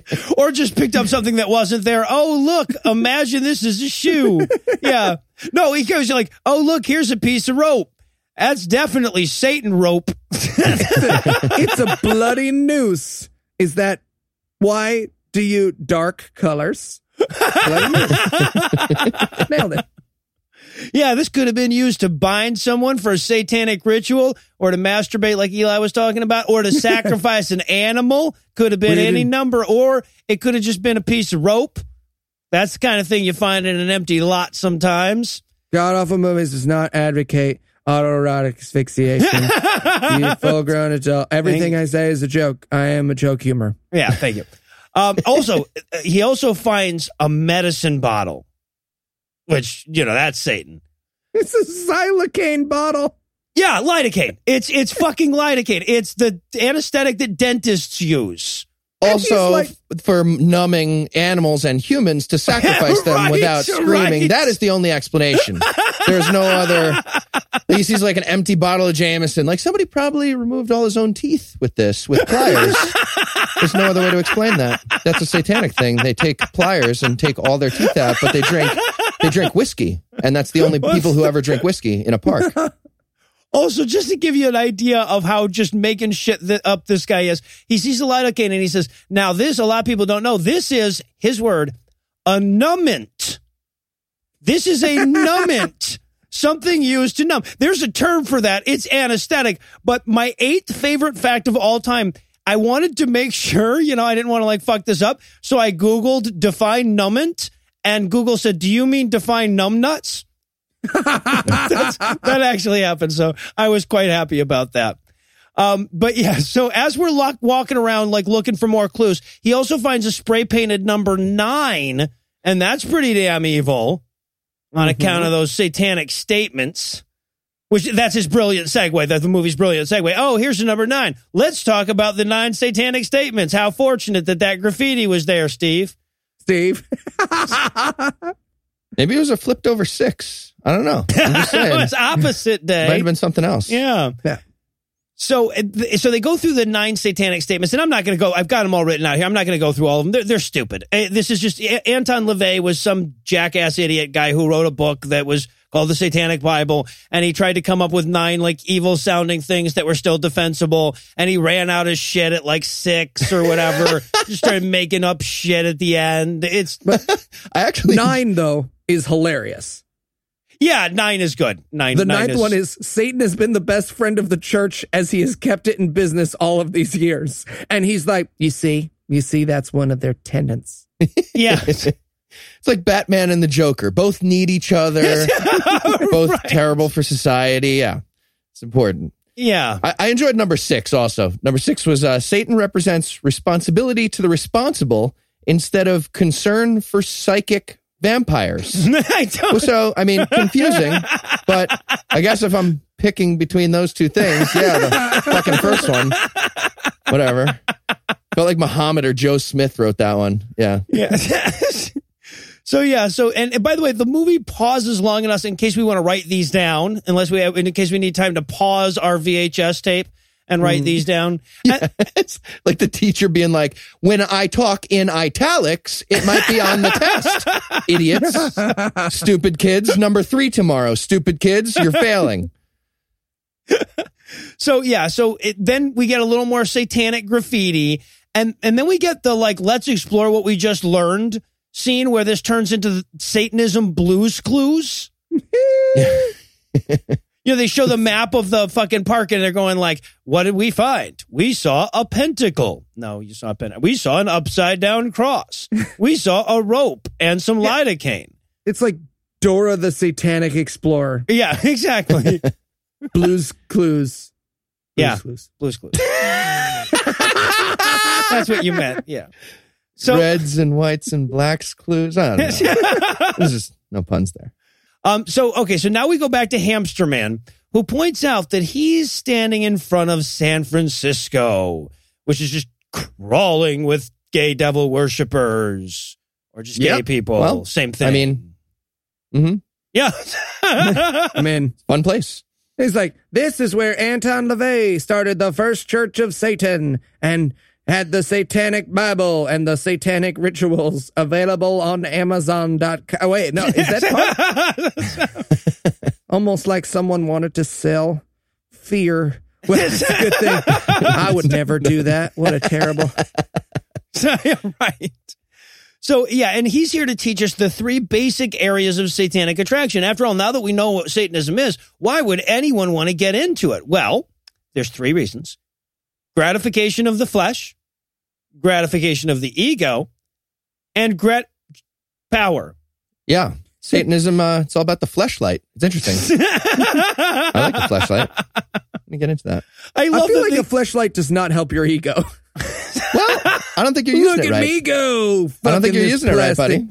ground. or just picked up something that wasn't there. Oh, look, imagine this is a shoe. Yeah. No, he goes like, oh, look, here's a piece of rope. That's definitely Satan rope. it's a bloody noose. Is that why do you dark colors? Nailed it. Yeah, this could have been used to bind someone for a satanic ritual or to masturbate like Eli was talking about or to sacrifice an animal. Could have been any number or it could have just been a piece of rope. That's the kind of thing you find in an empty lot sometimes. God awful movies does not advocate autoerotic asphyxiation. you full grown adult. Everything I say is a joke. I am a joke humor. Yeah, thank you. Um, also, he also finds a medicine bottle, which, you know, that's Satan. It's a xylocaine bottle. Yeah, lidocaine. It's it's fucking lidocaine. It's the anesthetic that dentists use. Also, like- f- for numbing animals and humans to sacrifice them Right, without screaming. right. That is the only explanation. There's no other. He sees like an empty bottle of Jameson. Like somebody probably removed all his own teeth with this, with pliers. There's no other way to explain that. That's a satanic thing. They take pliers and take all their teeth out, but they drink they drink whiskey, and that's the only people who ever drink whiskey in a park. Also, just to give you an idea of how just making shit th- up this guy is, he sees the lidocaine and he says, "Now this, a lot of people don't know. This is his word, a. This is a numbant." Something used to numb. There's a term for that. It's anesthetic. But my eighth favorite fact of all time, I wanted to make sure, you know, I didn't want to like fuck this up. So I Googled define numbant and Google said, do you mean define numbnuts? That's, that actually happened. So I was quite happy about that. Um, but yeah, so as we're lock, walking around, like looking for more clues, he also finds a spray painted number nine, and that's pretty damn evil on mm-hmm. account of those satanic statements. Which that's his brilliant segue. That the movie's brilliant segue. Oh, here's the number nine. Let's talk about the nine satanic statements. How fortunate that that graffiti was there, Steve. Steve. Maybe it was a flipped over six. I don't know. It was opposite day. Might have been something else. Yeah. Yeah. So, so they go through the nine satanic statements, and I'm not going to go. I've got them all written out here. I'm not going to go through all of them. They're, they're stupid. Uh, This is just Anton LaVey was some jackass idiot guy who wrote a book that was called the Satanic Bible, and he tried to come up with nine like evil sounding things that were still defensible, and he ran out of shit at like six or whatever. just started making up shit at the end. It's I actually Nine, though, is hilarious. Yeah, nine is good. Nine. The nine ninth one is Satan has been the best friend of the church as he has kept it in business all of these years. And he's like, you see, you see, that's one of their tenants. yeah. It's like Batman and the Joker. Both need each other. both terrible for society. Yeah, it's important. Yeah. I, I enjoyed number six also. Number six was uh, Satan represents responsibility to the responsible instead of concern for psychic vampires. I don't. so, I mean, confusing, but I guess if I'm picking between those two things, yeah, the fucking first one, whatever. Felt like Muhammad or Joe Smith wrote that one. Yeah. Yeah. so yeah. So and, and by the way, the movie pauses long enough in case we want to write these down, unless we have, in case we need time to pause our VHS tape and write these mm. down. And- like the teacher being like, when I talk in italics, it might be on the test. Idiots. Stupid kids. Number three tomorrow. Stupid kids, you're failing. so yeah. So it, then we get a little more satanic graffiti, and and then we get the like, let's explore what we just learned scene where this turns into the Satanism Blues Clues. You know, they show the map of the fucking park and they're going like, what did we find? We saw a pentacle. No, you saw a pentacle. We saw an upside down cross. we saw a rope and some lidocaine. It's like Dora the Satanic Explorer. Yeah, exactly. Blues Clues. Blues Yeah. Clues. Blues Clues. That's what you meant. Yeah. So, Reds and whites and blacks clues. I don't know. There's just no puns there. Um, so, okay. So now we go back to Hamster Man, who points out that he's standing in front of San Francisco, which is just crawling with gay devil worshippers or just gay Yep. people. Well, Same thing. I mean, mm-hmm. yeah. I mean, in. fun place. He's like, this is where Anton LaVey started the first church of Satan and had the satanic Bible and the satanic rituals available on Amazon.com. Oh, wait, no, is that part? Almost like someone wanted to sell fear. Well, it's a good thing. I would never do that. What a terrible. Right. So yeah, and he's here to teach us the three basic areas of satanic attraction. After all, now that we know what Satanism is, why would anyone want to get into it? Well, there's three reasons. Gratification of the flesh, gratification of the ego, and grat power. Yeah. Satanism, uh, it's all about the fleshlight. It's interesting. I like the fleshlight. Let me get into that. I love I feel that like they- a fleshlight does not help your ego. Well, I don't think you're using Look it at right. me go. I don't think you're this using it right, buddy.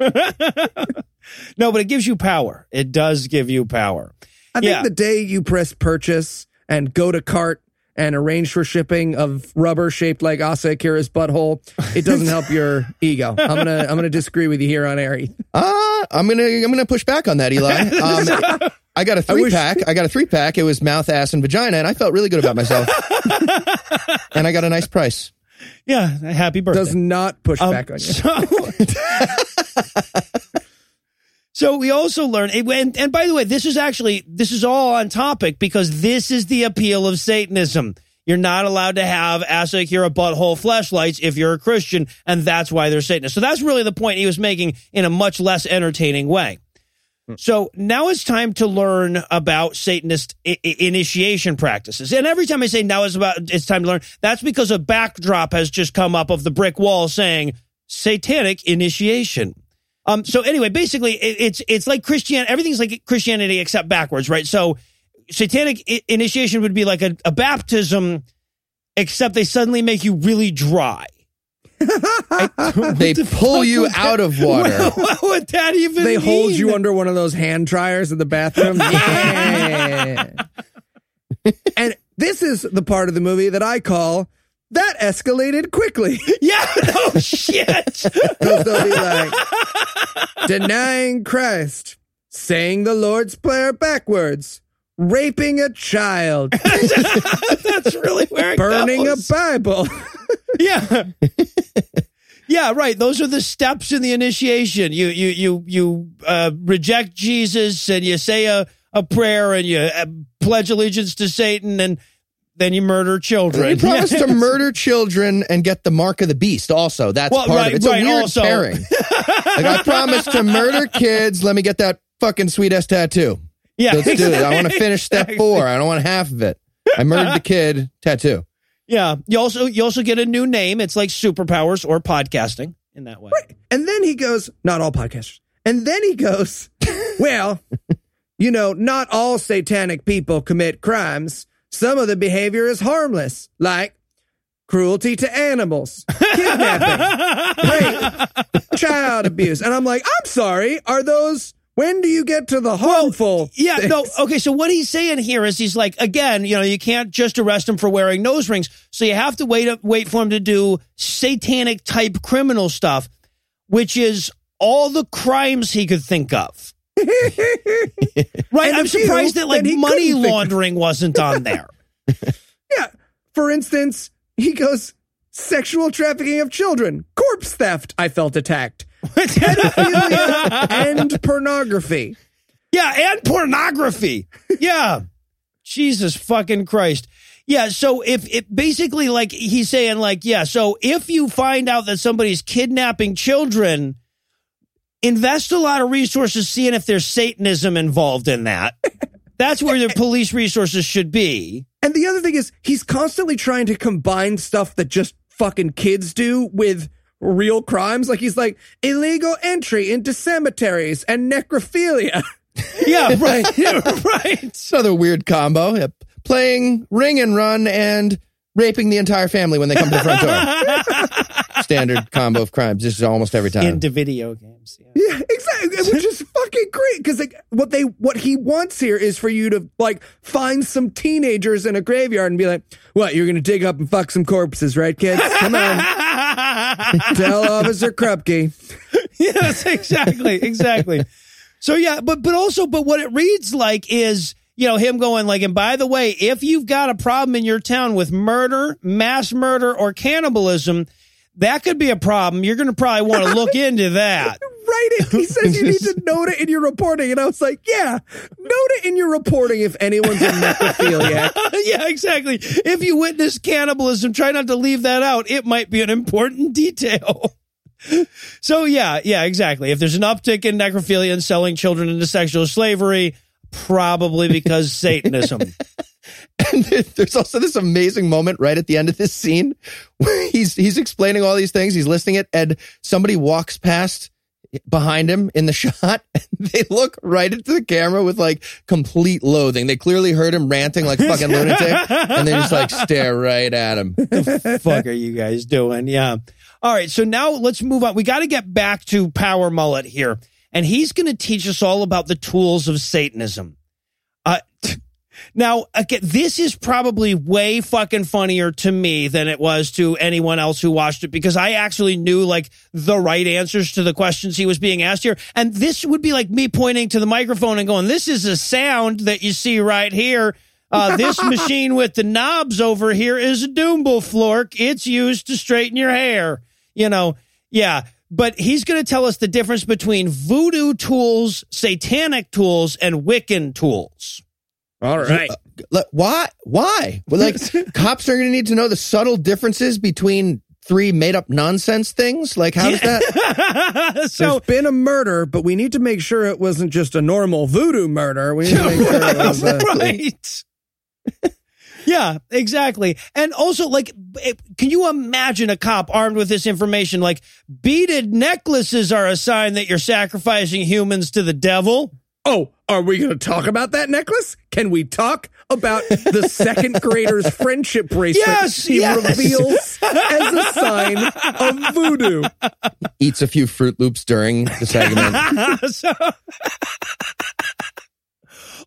no, but it gives you power. It does give you power. I think the day you press purchase and go to cart and arrange for shipping of rubber shaped like Asa Akira's butthole, it doesn't help your ego. I'm gonna I'm gonna disagree with you here on air. Ethan. Uh, I'm gonna I'm gonna push back on that, Eli. Um, I got a three wish- pack. I got a three pack. It was mouth, ass, and vagina, and I felt really good about myself. and I got a nice price. Yeah, happy birthday. Does not push Um, back on you. So, so we also learn, and, and by the way, this is actually this is all on topic because this is the appeal of Satanism. You're not allowed to have Asa Akira butthole fleshlights if you're a Christian, and that's why they're Satanists. So that's really the point he was making in a much less entertaining way. Hmm. So now it's time to learn about Satanist I- initiation practices. And every time I say now is about it's time to learn, that's because a backdrop has just come up of the brick wall saying satanic initiation. Um, so anyway, basically it, it's it's like Christian everything's like Christianity except backwards, right? So satanic I- initiation would be like a, a baptism, except they suddenly make you really dry. They pull you out of water. what would that even They hold you under one of those hand dryers in the bathroom. Yeah. and this is the part of the movie that I call that escalated quickly. Yeah, no shit. Because they'll be like, denying Christ, saying the Lord's Prayer backwards, raping a child, That's really where it burning a. Bible. yeah. Yeah, right. Those are the steps in the initiation. You you you you uh, reject Jesus and you say a, a prayer and you uh, pledge allegiance to Satan and then you murder children. You promise to murder children and get the mark of the beast. Also, that's Well, part right, of it. It's right, a weird also. pairing. like I promise to murder kids. Let me get that fucking sweet ass tattoo. yeah, Let's do it. I want to finish step exactly. four. I don't want half of it. I murdered the kid. Tattoo. Yeah, you also you also get a new name. It's like superpowers or podcasting in that way. Right. And then he goes, not all podcasters. And then he goes, well, you know, not all satanic people commit crimes. Some of the behavior is harmless, like cruelty to animals, kidnapping, rape, child abuse. And I'm like, I'm sorry, are those, when do you get to the harmful? Yeah, things? no, okay, so what he's saying here is he's like, again, you know, you can't just arrest him for wearing nose rings. So you have to wait wait for him to do satanic type criminal stuff, which is all the crimes he could think of. right? I'm surprised that like that money laundering wasn't on there. Yeah. For instance, he goes, sexual trafficking of children, corpse theft. I felt attacked. Pedophilia and pornography. Yeah, and pornography. Yeah. Jesus fucking Christ. Yeah, so if it basically like he's saying like yeah, so if you find out that somebody's kidnapping children, invest a lot of resources seeing if there's satanism involved in that. That's where the police resources should be. And the other thing is, he's constantly trying to combine stuff that just fucking kids do with real crimes. Like he's like illegal entry into cemeteries and necrophilia. Yeah, right. yeah, right. It's another weird combo. Yep. Playing ring and run and raping the entire family when they come to the front door. Standard combo of crimes. This is almost every time. Into video games. Yeah. Yeah, exactly. Which is fucking great because like what they what he wants here is for you to like find some teenagers in a graveyard and be like, "What? You're gonna dig up and fuck some corpses, right, kids? Come on, tell Officer Krupke." yes, exactly, exactly. So yeah, but but also, but what it reads like is you know him going like, and by the way, if you've got a problem in your town with murder, mass murder, or cannibalism, that could be a problem. You're going to probably want to look into that. Write it. He says you need to note it in your reporting, and I was like, "Yeah, note it in your reporting if anyone's a necrophiliac." yeah, exactly. If you witness cannibalism, try not to leave that out. It might be an important detail. So yeah, yeah, exactly. If there's an uptick in necrophilia and selling children into sexual slavery, probably because Satanism. And there's also this amazing moment right at the end of this scene where he's he's explaining all these things, he's listing it, and somebody walks past behind him in the shot. And they look right into the camera with like complete loathing. They clearly heard him ranting like fucking lunatic, and they just like stare right at him. The fuck are you guys doing? Yeah. All right. So now let's move on. We got to get back to Power Mullet here. And he's going to teach us all about the tools of Satanism. Uh, now, again, this is probably way fucking funnier to me than it was to anyone else who watched it because I actually knew like the right answers to the questions he was being asked here. And this would be like me pointing to the microphone and going, this is a sound that you see right here. Uh, this machine with the knobs over here is a Doomble Flork. It's used to straighten your hair. You know, yeah. But he's going to tell us the difference between voodoo tools, satanic tools, and Wiccan tools. All right. Uh, like, Why? Why? Well, like cops are going to need to know the subtle differences between three made up nonsense things. Like, how does that? so There's been a murder, but we need to make sure it wasn't just a normal voodoo murder. We need to make sure it was uh, a, right. yeah, exactly. And also, like, can you imagine a cop armed with this information? Like, beaded necklaces are a sign that you're sacrificing humans to the devil. Oh, are we going to talk about that necklace? Can we talk about the second grader's friendship bracelet Yes, he yes. reveals as a sign of voodoo? Eats a few Froot Loops during the segment. so,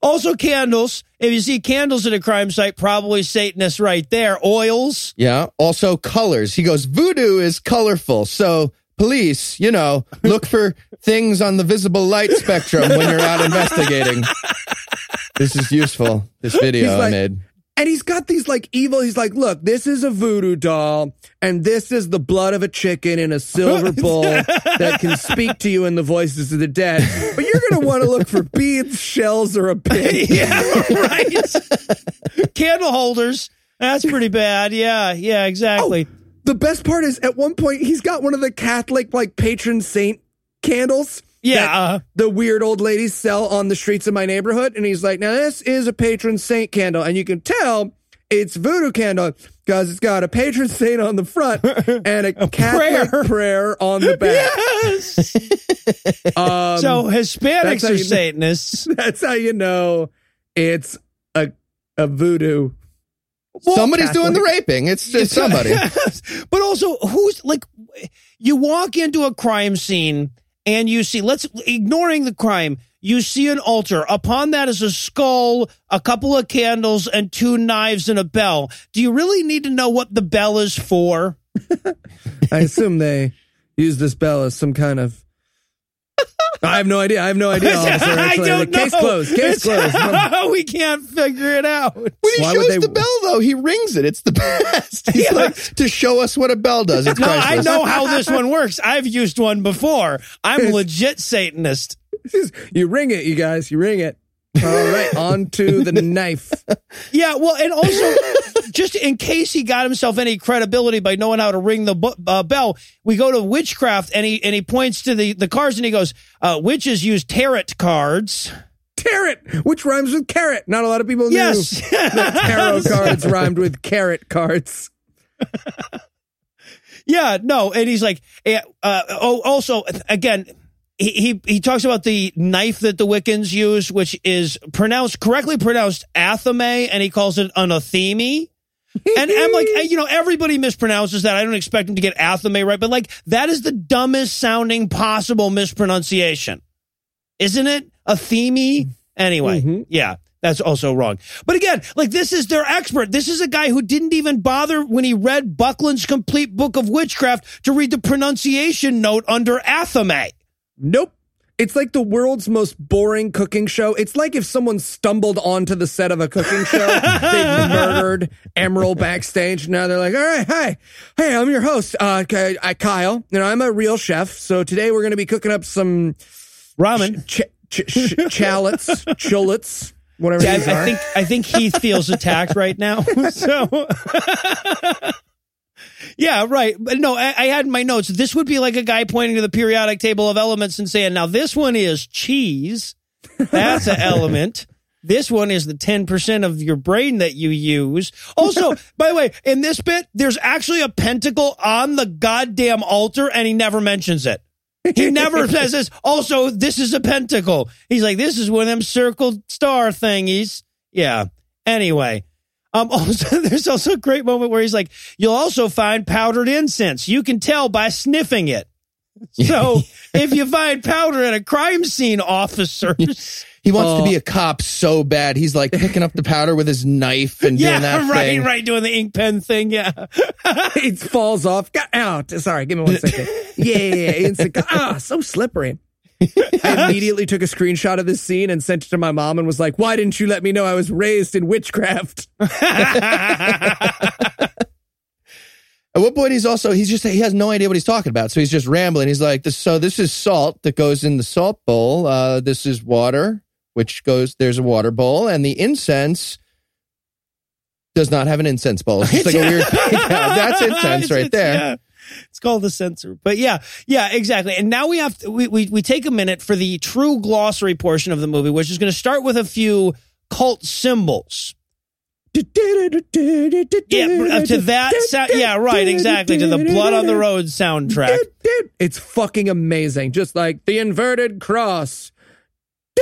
also, candles. If you see candles at a crime site, probably Satanists right there. Oils. Yeah. Also, colors. He goes, voodoo is colorful. So, police, you know, look for things on the visible light spectrum when you're out investigating. This is useful. This video I made. And he's got these like evil, he's like, look, this is a voodoo doll, and this is the blood of a chicken in a silver bowl that can speak to you in the voices of the dead. But you're going to want to look for beads, shells, or a pig. Yeah, right. Candle holders. That's pretty bad. Yeah, yeah, exactly. Oh, The best part is at one point, he's got one of the Catholic like patron saint candles. Yeah, uh, the weird old ladies sell on the streets of my neighborhood. And he's like, now this is a patron saint candle. And you can tell it's voodoo candle because it's got a patron saint on the front and a, Catholic prayer. prayer. on the back. Yes. Um, so Hispanics are you Satanists. that's how you know it's a, a voodoo. Somebody's Catholic. doing the raping. It's just somebody. but also, who's like, you walk into a crime scene and you see, let's ignoring the crime, you see an altar. Upon that is a skull, a couple of candles, and two knives and a bell. Do you really need to know what the bell is for? I assume they use this bell as some kind of. I have no idea. I have no idea, officer. I don't Like, know. case closed. Case closed. No. we can't figure it out. When he Why would shows they- the bell, though, he rings it. It's the best. He's Yeah. like to show us what a bell does. It's No, I know how this one works. I've used one before. I'm legit Satanist. You ring it, you guys. You ring it. All right, on to the knife. Yeah, well, and also, just in case he got himself any credibility by knowing how to ring the bu- uh, bell, we go to witchcraft, and he and he points to the the cards, and he goes, uh, "Witches use tarot cards." Tarot, which rhymes with carrot. Not a lot of people knew Yes, that tarot cards rhymed with carrot cards. yeah, no, and he's like, eh, uh, oh, also, again. He, he he talks about the knife that the Wiccans use, which is pronounced correctly pronounced athame, and he calls it an atheme. And I'm like, you know, everybody mispronounces that. I don't expect him to get athame right, but like that is the dumbest sounding possible mispronunciation, isn't it? Atheme. Anyway, mm-hmm. yeah, that's also wrong. But again, like this is their expert. This is a guy who didn't even bother when he read Buckland's complete book of witchcraft to read the pronunciation note under athame. Nope. It's like the world's most boring cooking show. It's like if someone stumbled onto the set of a cooking show, they murdered Emeril backstage. Now they're like, all right, hi. Hey, I'm your host, uh, I, Kyle. You know, I'm a real chef. So today we're going to be cooking up some Ramen. ch- ch- ch- chulets, whatever Yeah, I, I think I think Heath feels attacked right now. So Yeah, right. But no, I, I had in my notes. This would be like a guy pointing to the periodic table of elements and saying, "Now this one is cheese. That's an element." This one is the 10% of your brain that you use. Also, by the way, in this bit, there's actually a pentacle on the goddamn altar and he never mentions it. He never says this. Also, this is a pentacle. He's like, this is one of them circled star thingies. Yeah. Anyway. Um, also, there's also a great moment where he's like, you'll also find powdered incense. You can tell by sniffing it. So if you find powder at a crime scene, officers. He wants Oh. to be a cop so bad. He's like picking up the powder with his knife and Yeah, doing that right, thing. right, doing the ink pen thing. Yeah. it falls off. Got out. Sorry, give me one second. Yeah, yeah, yeah. It's like, ah, so slippery. I immediately took a screenshot of this scene and sent it to my mom and was like, "Why didn't you let me know I was raised in witchcraft?" At what point he's also he's just he has no idea what he's talking about. So he's just rambling. He's like, this, "So this is salt that goes in the salt bowl. Uh, this is water, which goes there's a water bowl, and the incense." Does not have an incense bowl. It's like a weird. Yeah, that's incense right there. yeah. It's called the censer. But yeah, yeah, exactly. And now we have to, we, we, we take a minute for the true glossary portion of the movie, which is going to start with a few cult symbols. Yeah, uh, to that sound. Yeah, right, exactly. To the Blood on the Road soundtrack. It's fucking amazing. Just like the inverted cross.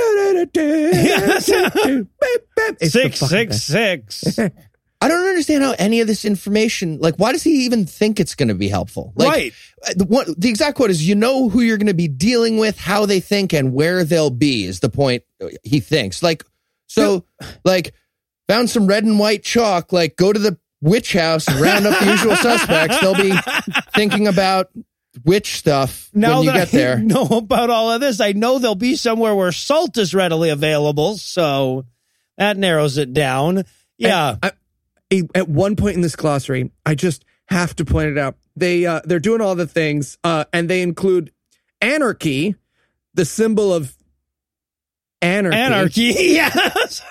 Six, six, six. I don't understand how any of this information, like, why does he even think it's going to be helpful? Like, Right. uh, The, what, the exact quote is, you know who you're going to be dealing with, how they think, and where they'll be is the point uh, he thinks. Like, so, like, found some red and white chalk, like, go to the witch house and round up the usual suspects. They'll be thinking about witch stuff Now when you that get there. I know about all of this, I know they'll be somewhere where salt is readily available. So that narrows it down. Yeah. I- at one point in this glossary, I just have to point it out. They uh, they're doing all the things, uh, and they include anarchy, the symbol of anarchy, Anarchy. Yes.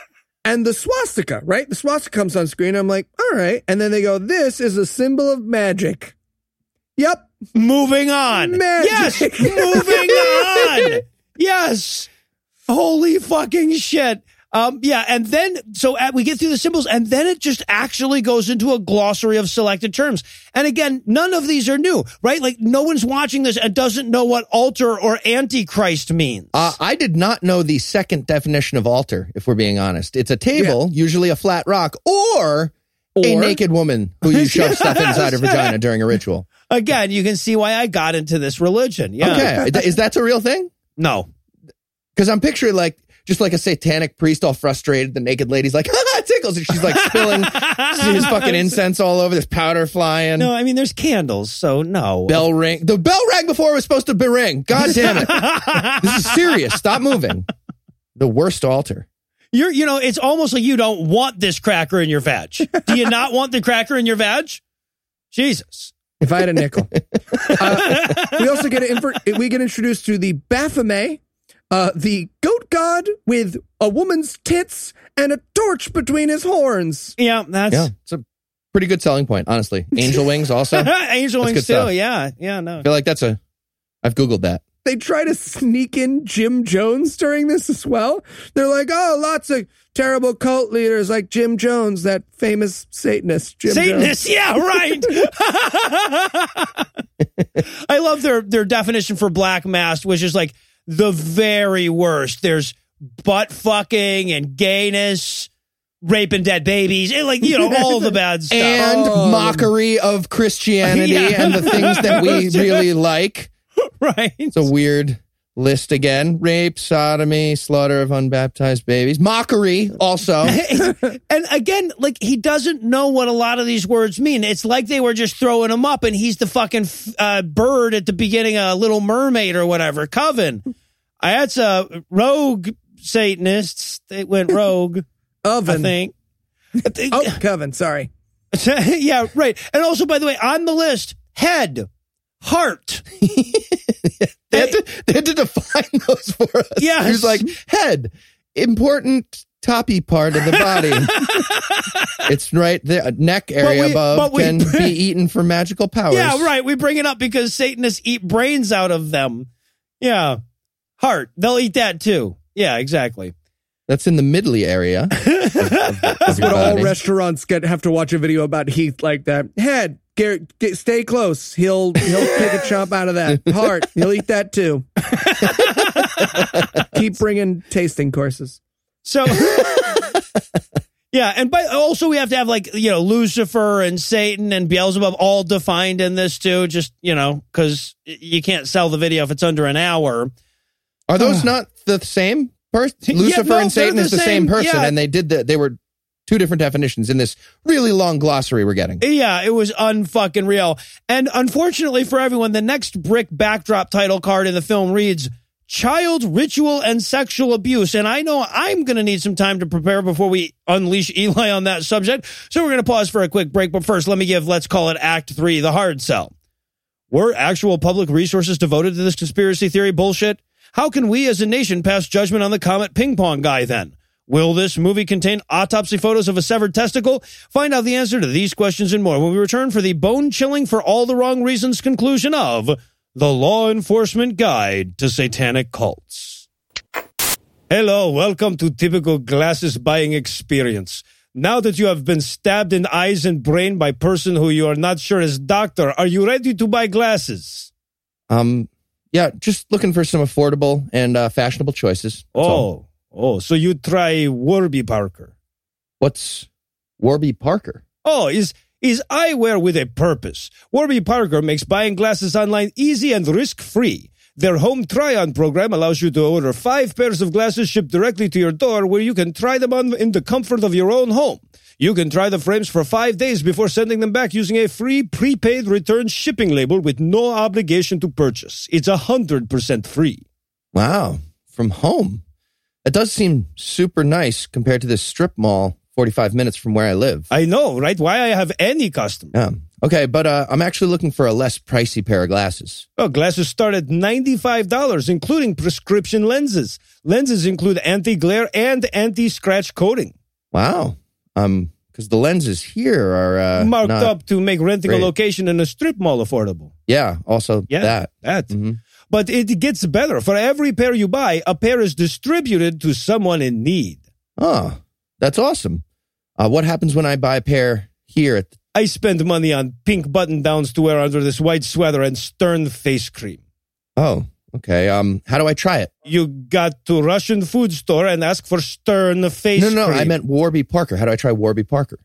and the swastika. Right, the swastika comes on screen. I'm like, all right, and then they go, "This is a symbol of magic." Yep, Moving on. Yes. Magic. Moving on. Yes. Holy fucking shit. Um, yeah, and then so uh, we get through the symbols, and then it just actually goes into a glossary of selected terms. And again, none of these are new, right? Like no one's watching this and doesn't know what altar or antichrist means. Uh, I did not know the second definition of altar, if we're being honest. It's a table, usually a flat rock, or, a naked woman who you shove stuff inside her vagina during a ritual. again, you can see why I got into this religion. Yeah. Okay. Is that a real thing? No. Because I'm picturing like just like a satanic priest all frustrated. The naked lady's like, it tickles. And she's like spilling his fucking incense all over. There's powder flying. No, I mean there's candles, so no. Bell ring. The bell rang before it was supposed to be ring. God damn it. this is serious. Stop moving. The worst altar. You're, you know, it's almost like you don't want this cracker in your vag. Do you not want the cracker in your vag? Jesus. if I had a nickel. Uh, we also get infor- we get introduced to the Baphomet, uh, the goat god with a woman's tits and a torch between his horns. Yeah, that's Yeah. It's a pretty good selling point, honestly. Angel wings also. Angel That's Wings too. stuff. Yeah, yeah, no. I feel like that's a, I've Googled that. They try to sneak in Jim Jones during this as well. They're like, oh, lots of terrible cult leaders like Jim Jones, that famous Satanist. Jim Jones. Satanist, yeah, right. I love their their definition for black mass, which is like the very worst. There's butt fucking and gayness, raping dead babies, and like you know all the bad stuff. And Oh. mockery of Christianity Yeah. and the things that we really like. right? It's a weird list again. Rape, sodomy, slaughter of unbaptized babies. Mockery also. and again, like he doesn't know what a lot of these words mean. It's like they were just throwing him up, and he's the fucking uh, bird at the beginning of Little Mermaid or whatever. Coven. I had some rogue Satanists. They went rogue. Oven. I think. Oh, Coven, sorry. yeah, right. And also, by the way, on the list, head, heart. They had, to, they had to define those for us. Yeah. He was like, head, important toppy part of the body. it's right the uh, neck area we- above we- can be eaten for magical powers. Yeah, right. We bring it up because Satanists eat brains out of them. Yeah. Heart. They'll eat that too. Yeah, exactly. That's in the middly area. That's what all restaurants get have to watch a video about Heath like that. Head, Garrett, get, stay close. He'll he'll take a chomp out of that. Heart, he'll eat that too. Keep bringing tasting courses. So, yeah, and by also we have to have like you know Lucifer and Satan and Beelzebub all defined in this too. Just you know because you can't sell the video if it's under an hour. Are those ah. not the same person? Yeah, Lucifer no, and Satan they're is the the same, same, person, yeah. and they did the. They were two different definitions in this really long glossary we're getting. Yeah, it was unfucking real. And unfortunately for everyone, the next brick backdrop title card in the film reads Child Ritual and Sexual Abuse. And I know I'm going to need some time to prepare before we unleash Eli on that subject. So we're going to pause for a quick break. But first, let me give, let's call it Act Three, the hard sell. Were actual public resources devoted to this conspiracy theory bullshit? How can we as a nation pass judgment on the Comet Ping Pong guy then? Will this movie contain autopsy photos of a severed testicle? Find out the answer to these questions and more when we return for the bone chilling for all the wrong reasons conclusion of The Law Enforcement Guide to Satanic Cults. Hello, welcome to typical glasses buying experience. Now that you have been stabbed in eyes and brain by person who you are not sure is doctor, are you ready to buy glasses? Um, yeah, just looking for some affordable and uh, fashionable choices. That's all. Oh, so you try Warby Parker. what's Warby Parker? Oh, is is eyewear with a purpose. Warby Parker makes buying glasses online easy and risk-free. Their home try-on program allows you to order five pairs of glasses shipped directly to your door where you can try them on in the comfort of your own home. You can try the frames for five days before sending them back using a free prepaid return shipping label with no obligation to purchase. It's a hundred percent free. Wow, from home. That does seem super nice compared to this strip mall 45 minutes from where I live. I know, right? Why I have any customer. yeah. Okay, but uh, I'm actually looking for a less pricey pair of glasses. Oh, glasses start at $95, including prescription lenses. Lenses include anti-glare and anti-scratch coating. Wow. Um, because the lenses here are uh, marked up to make renting great. a location in a strip mall affordable. Yeah. Also Yeah, that. that. Mhm. But it gets better. For every pair you buy, a pair is distributed to someone in need. Oh, that's awesome. Uh, what happens when I buy a pair here at? The, I spend money on pink button downs to wear under this white sweater and stern face cream. oh, okay. Um, how do I try it? You got to Russian food store and ask for stern face No, no, cream. I meant Warby Parker. How do I try Warby Parker?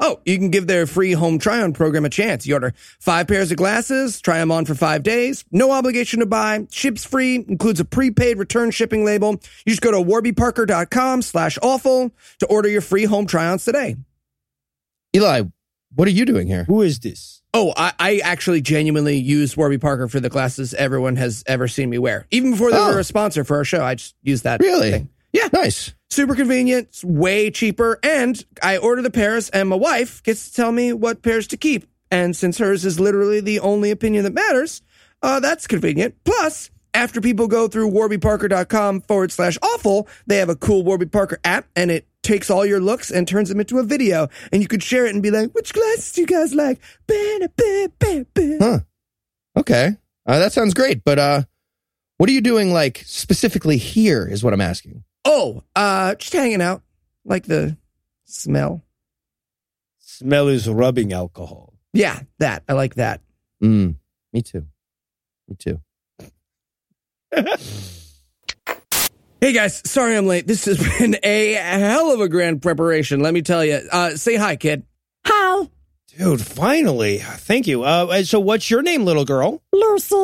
Oh, you can give their free home try on program a chance. You order five pairs of glasses, try them on for five days, no obligation to buy, ships free, includes a prepaid return shipping label. You just go to warbyparker.com slash awful to order your free home try ons today. Eli, what are you doing here? Who is this? Oh, I, I actually genuinely use Warby Parker for the glasses everyone has ever seen me wear. Even before they Oh. were a sponsor for our show, I just use that. Really? thing. Yeah. Nice. Super convenient, way cheaper, and I order the pairs, and my wife gets to tell me what pairs to keep. And since hers is literally the only opinion that matters, uh, that's convenient. Plus, after people go through warbyparker.com forward slash awful, they have a cool Warby Parker app, and it takes all your looks and turns them into a video. And you could share it and be like, which glasses do you guys like? Huh. Okay. Uh, that sounds great. But uh, what are you doing, like, specifically here is what I'm asking. Oh, uh, just hanging out. Like the smell. Smell is rubbing alcohol. Yeah, that. I like that. Mm, me too. Me too. Hey guys, sorry I'm late. This has been a hell of a grand preparation, let me tell you. Uh, say hi, kid. How? Dude, finally. Thank you. Uh, so what's your name, little girl? Lucy.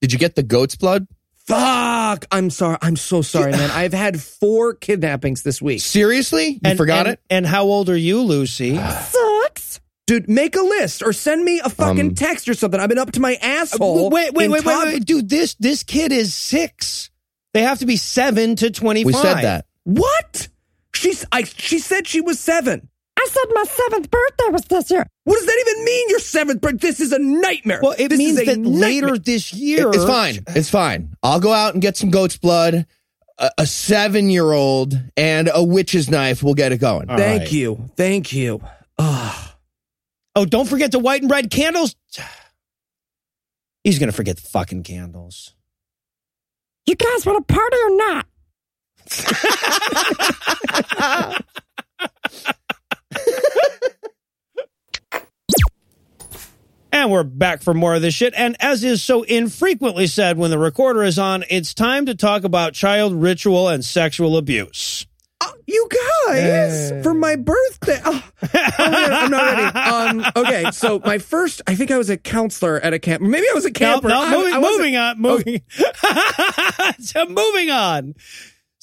Did you get the goat's blood? Fuck! I'm sorry. I'm so sorry, man. I've had four kidnappings this week. Seriously? You And- forgot and- it? And how old are you, Lucy? Six. Dude, make a list or send me a fucking Um, text or something. I've been up to my asshole. wait, wait, in wait, wait, top- wait, dude. This this kid is six. They have to be seven to twenty-five. We said that. What? She's I she said she was seven. I said my seventh birthday was this year. What does that even mean? Your seventh birthday? This is a nightmare. Well, it This means is a that later this year, It's fine. It's fine. I'll go out and get some goat's blood. a, a seven year old and a witch's knife will get it going. All Thank right. you. Thank you. Ah. Oh, don't forget the white and red candles. He's gonna forget the fucking candles. You guys want to party or not? And we're back for more of this shit. And as is so infrequently said when the recorder is on, it's time to talk about child ritual and sexual abuse. Oh, you guys, for my birthday. Oh, I'm not ready. Um, okay, so my first, I think I was a counselor at a camp. Maybe I was a camper. no, I- moving, I moving on, moving. so moving on.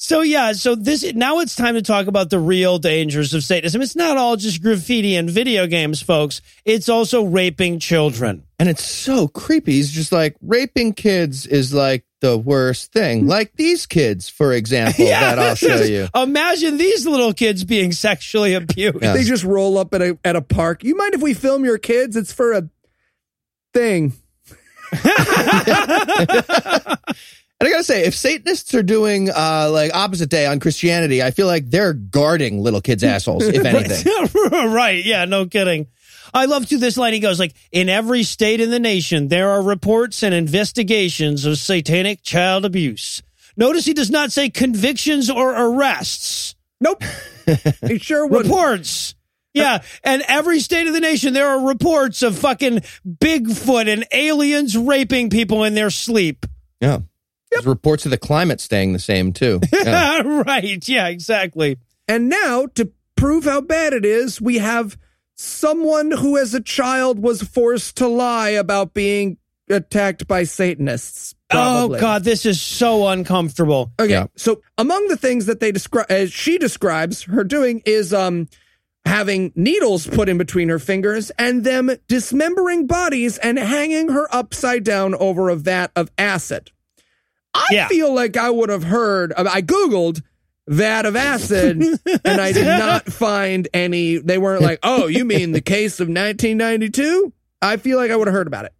So yeah, so this now it's time to talk about the real dangers of Satanism. It's not all just graffiti and video games, folks. It's also raping children. And it's so creepy. He's just like, raping kids is like the worst thing. Hmm. Like these kids, for example, that I'll show you. Imagine these little kids being sexually abused. Yeah. They just roll up at a at a park. You mind if we film your kids? It's for a thing. And I gotta say, if Satanists are doing uh, like opposite day on Christianity, I feel like they're guarding little kids' assholes, if anything. right. Yeah, no kidding. I love to this line. He goes like, in every state in the nation, there are reports and investigations of satanic child abuse. Notice he does not say convictions or arrests. Nope. He sure would. Reports. Yeah, and every state of the nation, there are reports of fucking Bigfoot and aliens raping people in their sleep. Yeah. There's reports of the climate staying the same too. Yeah. right. Yeah, exactly. And now, to prove how bad it is, we have someone who, as a child, was forced to lie about being attacked by Satanists. Probably. Oh, God, this is so uncomfortable. Okay, Yeah. so among the things that they describe, as she describes her doing, is um having needles put in between her fingers and them dismembering bodies and hanging her upside down over a vat of acid. I Yeah. feel like I would have heard. I googled vat of acid, and I did not find any. They weren't like, "Oh, you mean the case of 1992?" I feel like I would have heard about it.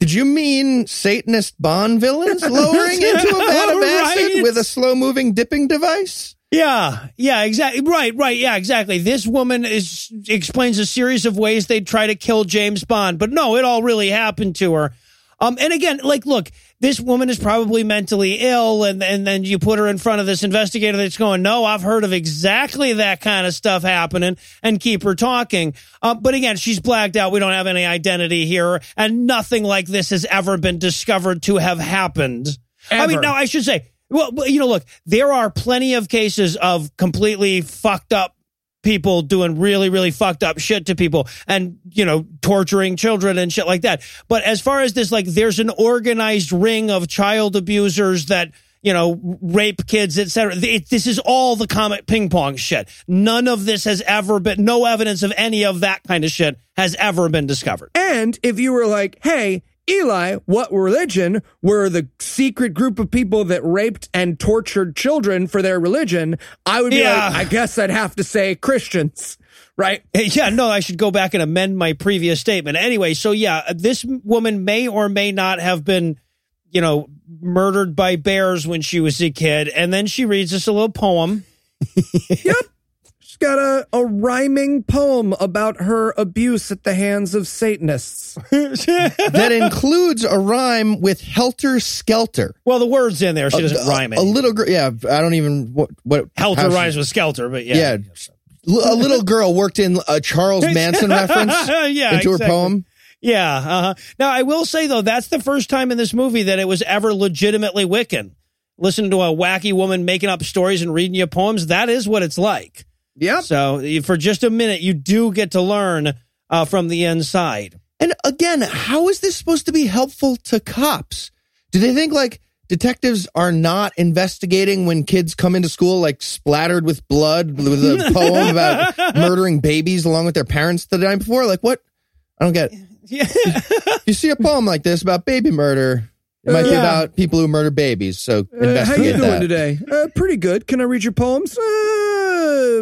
Did you mean Satanist Bond villains lowering into a vat of acid Right. with a slow moving dipping device? Yeah, yeah, exactly. Right, right. Yeah, exactly. This woman is explains a series of ways they'd try to kill James Bond, but no, it all really happened to her. Um, and again, like, look, this woman is probably mentally ill, and and then you put her in front of this investigator that's going, "No, I've heard of exactly that kind of stuff happening," and keep her talking. Uh, but again, she's blacked out. We don't have any identity here, and nothing like this has ever been discovered to have happened. I mean, Ever. now I should say, well, you know, look, there are plenty of cases of completely fucked up people doing really, really fucked up shit to people and, you know, torturing children and shit like that. But as far as this, like, there's an organized ring of child abusers that, you know, rape kids, etc. This is all the Comet Ping Pong shit. None of this has ever been, no evidence of any of that kind of shit has ever been discovered. And if you were like, hey, Eli, what religion were the secret group of people that raped and tortured children for their religion? I would be Yeah. like, I guess I'd have to say Christians, right? Yeah, no, I should go back and amend my previous statement. Anyway, so yeah, this woman may or may not have been, you know, murdered by bears when she was a kid. And then she reads us a little poem. She's got a, a rhyming poem about her abuse at the hands of Satanists. that includes a rhyme with helter skelter. Well, the word's in there. She doesn't a, rhyme it. A little girl, yeah. I don't even what what Helter how she- rhymes with skelter, but yeah. Yeah, a little girl worked in a Charles Manson reference yeah, into her poem. Yeah. Uh-huh. Now, I will say, though, that's the first time in this movie that it was ever legitimately Wiccan. Listen to a wacky woman making up stories and reading you poems. That is what it's like. Yep. So for just a minute, you do get to learn uh, from the inside. And again, how is this supposed to be helpful to cops? Do they think like detectives are not investigating when kids come into school like splattered with blood with a poem about murdering babies along with their parents the night before? Like what? I don't get. It. Yeah. You see a poem like this about baby murder. It might be about people who murder babies. So Uh, how investigate you doing that. today? Uh, pretty good. Can I read your poems?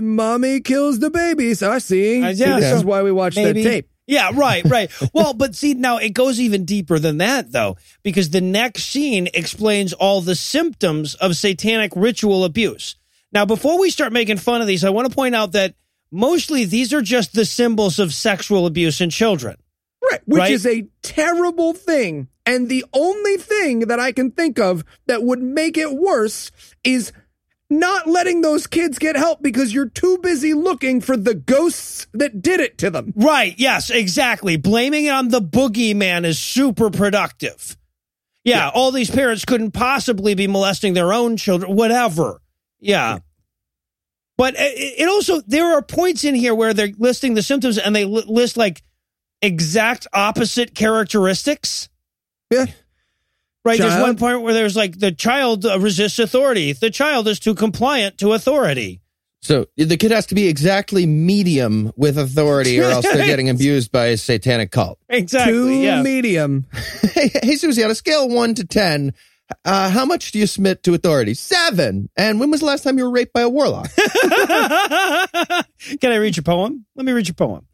Mommy kills the babies. I see. Uh, yeah, this so is why we watch that tape. Yeah, right, right. well, but see, now it goes even deeper than that, though, because the next scene explains all the symptoms of satanic ritual abuse. Now, before we start making fun of these, I want to point out that mostly these are just the symbols of sexual abuse in children. Right. Which Right? is a terrible thing. And the only thing that I can think of that would make it worse is not letting those kids get help because you're too busy looking for the ghosts that did it to them. Right. Yes, exactly. Blaming it on the boogeyman is super productive. Yeah, all these parents couldn't possibly be molesting their own children, whatever. Yeah. But it it also, there are points in here where they're listing the symptoms and they list like exact opposite characteristics. Yeah. Right. There's one point where there's like the child uh, resists authority. The child is too compliant to authority. So the kid has to be exactly medium with authority, or else they're getting abused by a satanic cult. Exactly. too yeah. medium. Hey, hey, Susie, on a scale of one to ten, uh, how much do you submit to authority? Seven. And when was the last time you were raped by a warlock? Can I read your poem? Let me read your poem.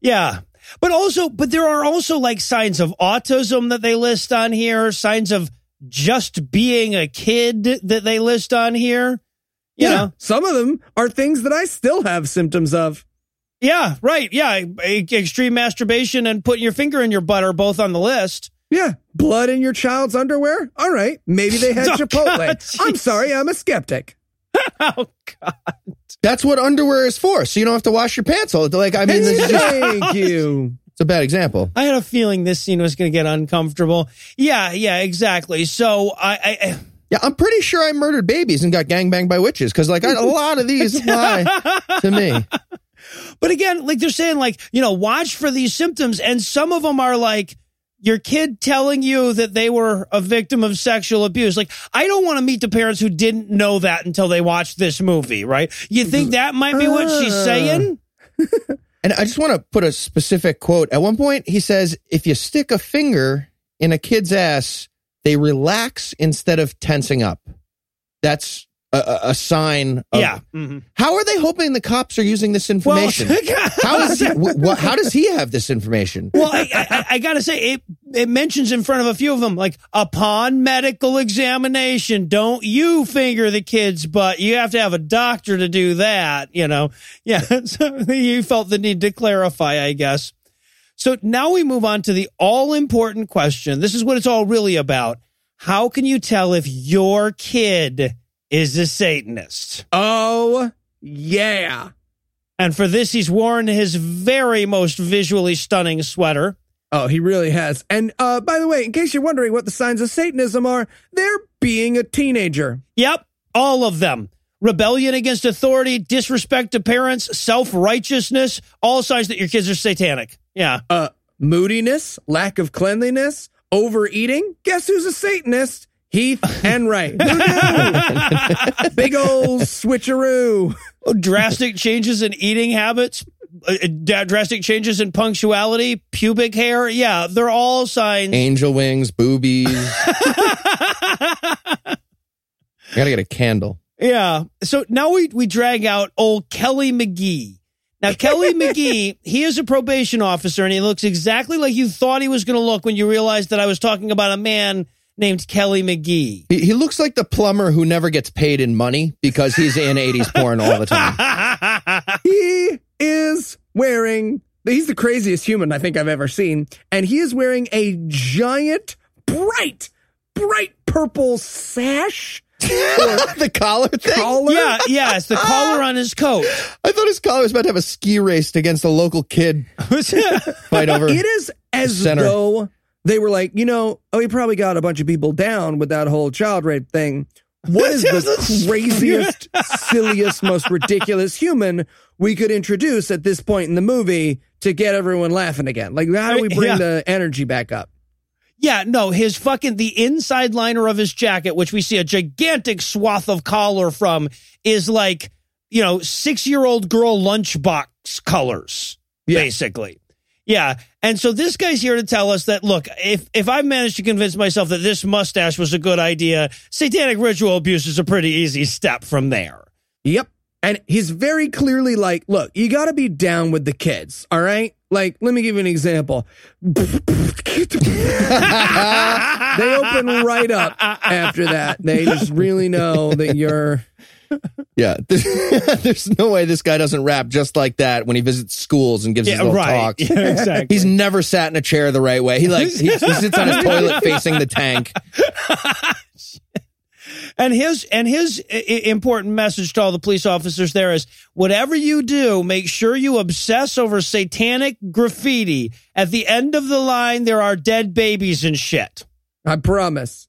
Yeah. But also, but there are also like signs of autism that they list on here, signs of just being a kid that they list on here. You yeah. know? Some of them are things that I still have symptoms of. Yeah, right. Yeah. Extreme masturbation and putting your finger in your butt are both on the list. Yeah. Blood in your child's underwear? All right. Maybe they had Oh, Chipotle. God, I'm sorry, I'm a skeptic. Oh, God. That's what underwear is for, so you don't have to wash your pants all. The like, I mean, this is just, Thank you. it's a bad example. I had a feeling this scene was going to get uncomfortable. Yeah, yeah, exactly. So I, I eh. Yeah, I'm pretty sure I murdered babies and got gangbanged by witches because, like, I, a lot of these to me. But again, like they're saying, like, you know, watch for these symptoms. And some of them are like your kid telling you that they were a victim of sexual abuse. Like, I don't want to meet the parents who didn't know that until they watched this movie, right? You think that might be what she's Uh. saying? And I just want to put a specific quote. At one point, he says, if you stick a finger in a kid's ass, they relax instead of tensing up. That's a, a, sign of. yeah. Mhm. How are they hoping the cops are using this Well, information? how, is he, wh- how does he have this information? Well, I, I, I gotta say, it it mentions in front of a few of them, like upon medical examination, don't you finger the kid's but You have to have a doctor to do that. You know, yeah. So you felt the need to clarify, I guess. So now we move on to the all important question. This is what it's all really about. How can you tell if your kid is a Satanist? Oh, yeah. And for this, he's worn his very most visually stunning sweater. Oh, he really has. And uh, by the way, in case you're wondering what the signs of Satanism are, they're being a teenager. Yep, all of them. Rebellion against authority, disrespect to parents, self righteousness, all signs that your kids are satanic. Yeah. Uh, moodiness, lack of cleanliness, overeating. Guess who's a Satanist? Heath Enright. Who knew? Big old switcheroo. Oh, drastic changes in eating habits, uh, uh, drastic changes in punctuality, pubic hair. Yeah, they're all signs. Angel wings, boobies. I gotta get a candle. Yeah. So now we, we drag out old Kelly McGee. Now, Kelly McGee, he is a probation officer and he looks exactly like you thought he was going to look when you realized that I was talking about a man named Kelly McGee. He, he looks like the plumber who never gets paid in money because he's in 80s porn all the time. He is wearing, he's the craziest human I think I've ever seen. And he is wearing a giant, bright, bright purple sash the collar thing. collar. yeah, yeah, it's the collar on his coat. I thought his collar was about to have a ski race against a local kid fight over. It is as center. though they were like, you know, oh, he probably got a bunch of people down with that whole child rape thing. What is the craziest, silliest, most ridiculous human we could introduce at this point in the movie to get everyone laughing again? Like, how do we uh, bring Yeah. the energy back up? Yeah, no, his fucking the inside liner of his jacket, which we see a gigantic swath of collar from, is like, you know, six year old girl lunchbox colors, basically. Yeah. And so this guy's here to tell us that look, if if I managed to convince myself that this mustache was a good idea, satanic ritual abuse is a pretty easy step from there. Yep. And he's very clearly like, look, you got to be down with the kids, all right? Like, let me give you an example. they open right up after that. They just really know that you're. Yeah, there's no way this guy doesn't rap just like that when he visits schools and gives his Yeah, little right. talks. Yeah, exactly. He's never sat in a chair the right way. He like he, he sits on his toilet facing the tank. And his and his i- i- important message to all the police officers there is: whatever you do, make sure you obsess over satanic graffiti. At the end of the line, there are dead babies and shit. I promise.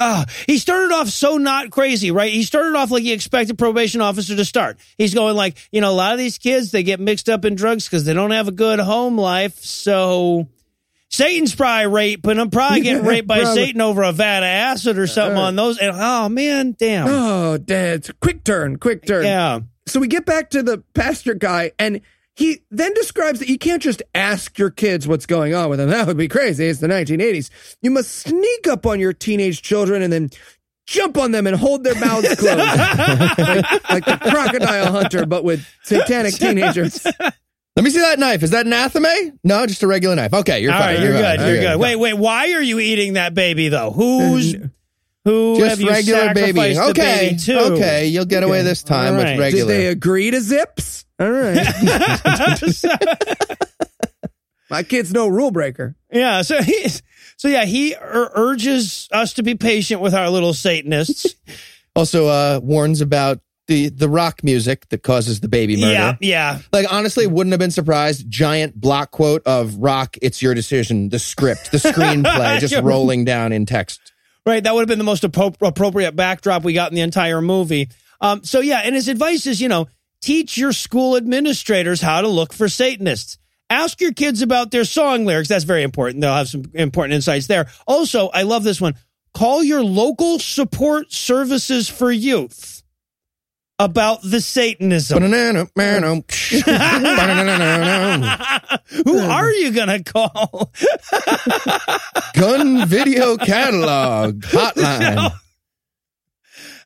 Ah, he started off so not crazy, right? He started off like he expected probation officer to start. He's going like, you know, a lot of these kids they get mixed up in drugs because they don't have a good home life. So Satan's probably raping them, probably getting raped by. Satan over a vat of acid or something on those. And oh man, damn. Oh, Dad. Quick turn, quick turn. Yeah. So we get back to the pastor guy, and he then describes that you can't just ask your kids what's going on with them. That would be crazy. It's the 1980s. You must sneak up on your teenage children and then jump on them and hold their mouths closed. like, like the crocodile hunter, but with satanic teenagers. Let me see that knife. Is that an athame? No, just a regular knife. Okay, you're All fine. right, you're fine. good. You're Okay. good. Wait, wait. Why are you eating that baby though? Who's who? Just have you regular baby. the Okay, baby to? okay, you'll get away this time All right. with regular. Did they agree to zips? All right. My kid's no rule breaker. Yeah. So he, so yeah, he ur- urges us to be patient with our little Satanists. also uh, warns about the the rock music that causes the baby murder. yeah, yeah. Like honestly, wouldn't have been surprised. Giant block quote of "Rock, it's your decision." The script, the screenplay, just rolling down in text. Right. That would have been the most appro- appropriate backdrop we got in the entire movie. Um, so yeah, and his advice is, you know, teach your school administrators how to look for Satanists. Ask your kids about their song lyrics. That's very important. They'll have some important insights there. Also, I love this one. Call your local support services for youth about the Satanism. Who are you going to call? Gun video catalog hotline.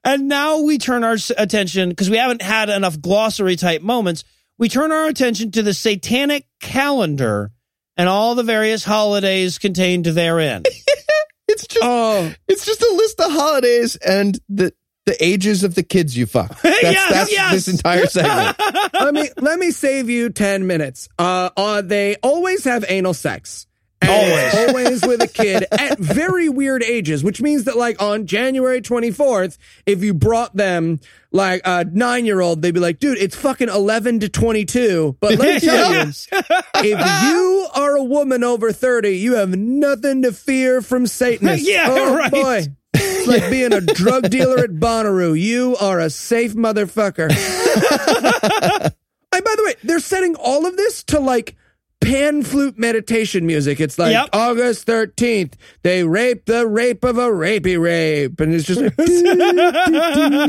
And now we turn our attention, because we haven't had enough glossary type moments, we turn our attention to the satanic calendar and all the various holidays contained therein. It's just Oh, it's just a list of holidays and the the ages of the kids you fuck. That's, Yes, that's yes. this entire segment. let me let me save you 10 minutes. Uh, uh they always have anal sex. It's always with a kid at very weird ages, which means that like on January 24th, if you brought them like a nine year old, they'd be like, dude, it's fucking 11 to 22. But let me tell you, if you are a woman over 30, you have nothing to fear from Satanists. Yeah, oh, right. boy. It's like being a drug dealer at Bonnaroo. You are a safe motherfucker. Hey, by the way, they're setting all of this to like pan flute meditation music. It's like Yep. August 13th, they rape the rape of a rapey rape. And it's just,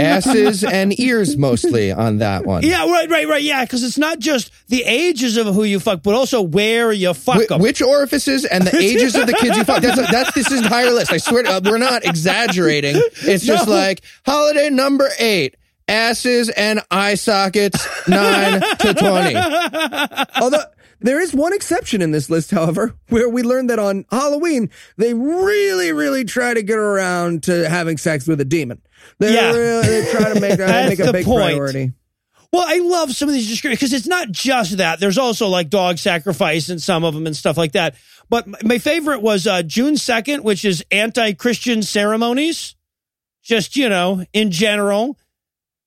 Asses and ears mostly on that one. yeah, right, right, right. Yeah, because it's not just the ages of who you fuck, but also where you fuck Wh- them. which orifices and the ages of the kids you fuck. That's, that's this entire list. I swear, to, uh, we're not exaggerating. It's just No. like holiday number eight: asses and eye sockets, nine to twenty. although there is one exception in this list, however, where we learned that on Halloween, they really, really try to get around to having sex with a demon. They Yeah. really they try to make, uh, That's make a the big point. priority. Well, I love some of these descriptions because it's not just that. There's also like dog sacrifice and some of them and stuff like that. But my favorite was uh, June 2nd, which is anti Christian ceremonies. Just, you know, in general.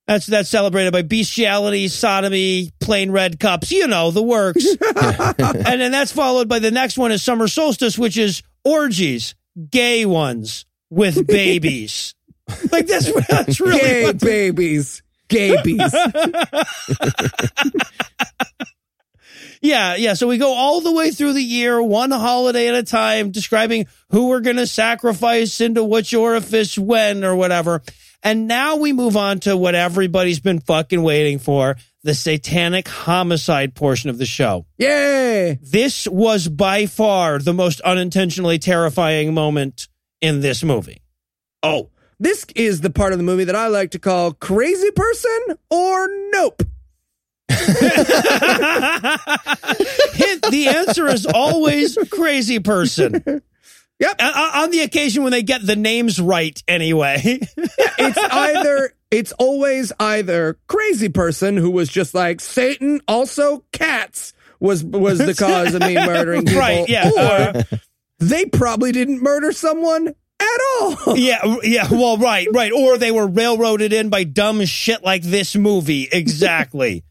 That's that's celebrated by bestiality, sodomy, plain red cups, you know, the works. and then that's followed by the next one is summer solstice, which is orgies, gay ones with babies. like that's that's really Gay the- babies. Gabies. Yeah, yeah. So we go all the way through the year, one holiday at a time, describing who we're going to sacrifice into which orifice when or whatever. And now we move on to what everybody's been fucking waiting for the satanic homicide portion of the show. Yay. This was by far the most unintentionally terrifying moment in this movie. Oh, this is the part of the movie that I like to call crazy person or nope. The answer is always crazy person. Yep. Uh, on the occasion when they get the names right, anyway. it's either it's always either crazy person who was just like Satan, also cats was was the cause of me murdering people, Right, yeah. or they probably didn't murder someone at all. yeah, yeah. Well, right, right. Or they were railroaded in by dumb shit like this movie. Exactly.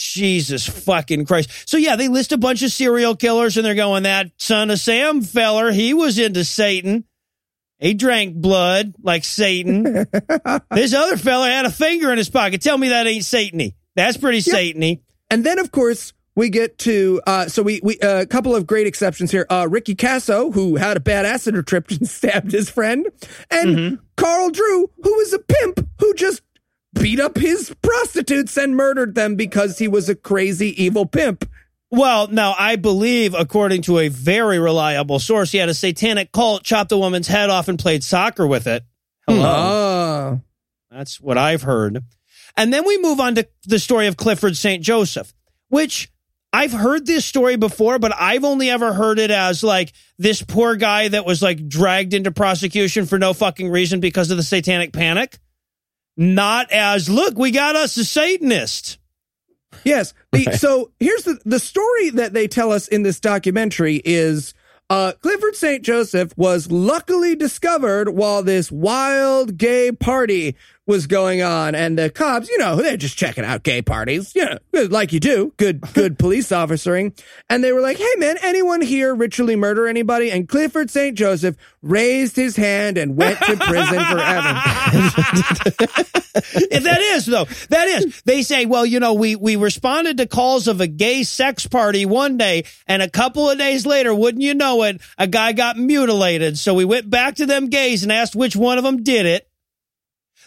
Jesus fucking Christ. So yeah, they list a bunch of serial killers and they're going, that son of Sam feller, he was into Satan. He drank blood like Satan. this other fella had a finger in his pocket. Tell me that ain't Satany. That's pretty Satany. And then, of course, we get to uh, so we we a couple of great exceptions here. Uh, Ricky Kasso, who had a bad acid trip and stabbed his friend, and Carl Drew, who was a pimp who just beat up his prostitutes and murdered them because he was a crazy evil pimp. Well, now I believe, according to a very reliable source, he had a satanic cult, chopped a woman's head off, and played soccer with it. Hmm. Hello. Oh, That's what I've heard. And then we move on to the story of Clifford St. Joseph, which I've heard this story before, but I've only ever heard it as like this poor guy that was like dragged into prosecution for no fucking reason because of the satanic panic. Not as, look, we got us a Satanist. Yes. The, So here's the the story that they tell us in this documentary is uh, Clifford St. Joseph was luckily discovered while this wild gay party was going on, and the cops, you know, they're just checking out gay parties, you know, like you do, good good police officering, and they were like, "Hey, man, anyone here ritually murder anybody?" And Clifford St. Joseph raised his hand and went to prison forever. If that is though, that is. They say, well, you know, we we responded to calls of a gay sex party one day, and a couple of days later, wouldn't you know it, a guy got mutilated. So we went back to them gays and asked which one of them did it.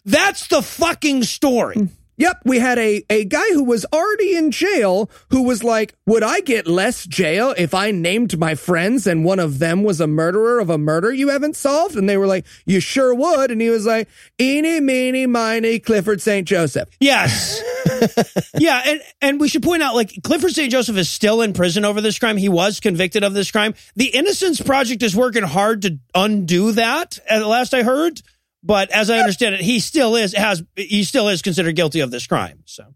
That's the fucking story. Mm. Yep, we had a, a guy who was already in jail who was like, Would I get less jail if I named my friends and one of them was a murderer of a murder you haven't solved? And they were like, You sure would. And he was like, Eeny, meeny, miny, Clifford St. Joseph. Yes. yeah, and and we should point out like Clifford St. Joseph is still in prison over this crime. He was convicted of this crime. The Innocence Project is working hard to undo that. At last I heard, but as I understand it, he still is has he still is considered guilty of this crime. So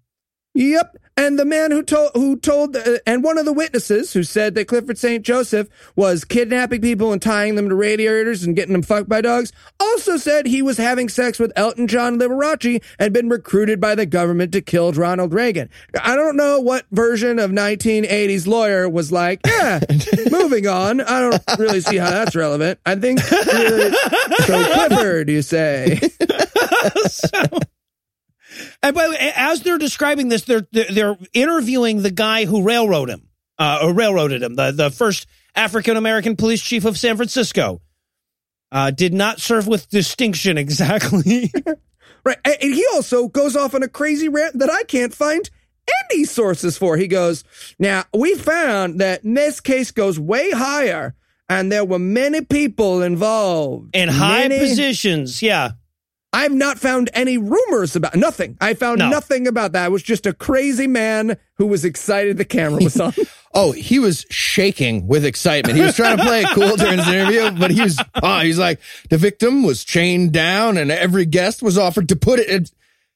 Yep. And the man who told, who told, uh, and one of the witnesses who said that Clifford St. Joseph was kidnapping people and tying them to radiators and getting them fucked by dogs, also said he was having sex with Elton John Liberace and been recruited by the government to kill Ronald Reagan. I don't know what version of 1980s lawyer was like, yeah, moving on. I don't really see how that's relevant. I think, so Clifford, you say. And by the way, as they're describing this, they're they're, interviewing the guy who railroaded him, uh, or railroaded him, the the first African American police chief of San Francisco. Uh, did not serve with distinction exactly. Right. And and he also goes off on a crazy rant that I can't find any sources for. He goes, Now, we found that this case goes way higher, and there were many people involved. In high Many- positions, yeah. I've not found any rumors about nothing. I found No. nothing about that. It was just a crazy man who was excited the camera was on. Oh, he was shaking with excitement. He was trying to play it cool during his interview, but he was, oh, he's like, the victim was chained down and every guest was offered to put it,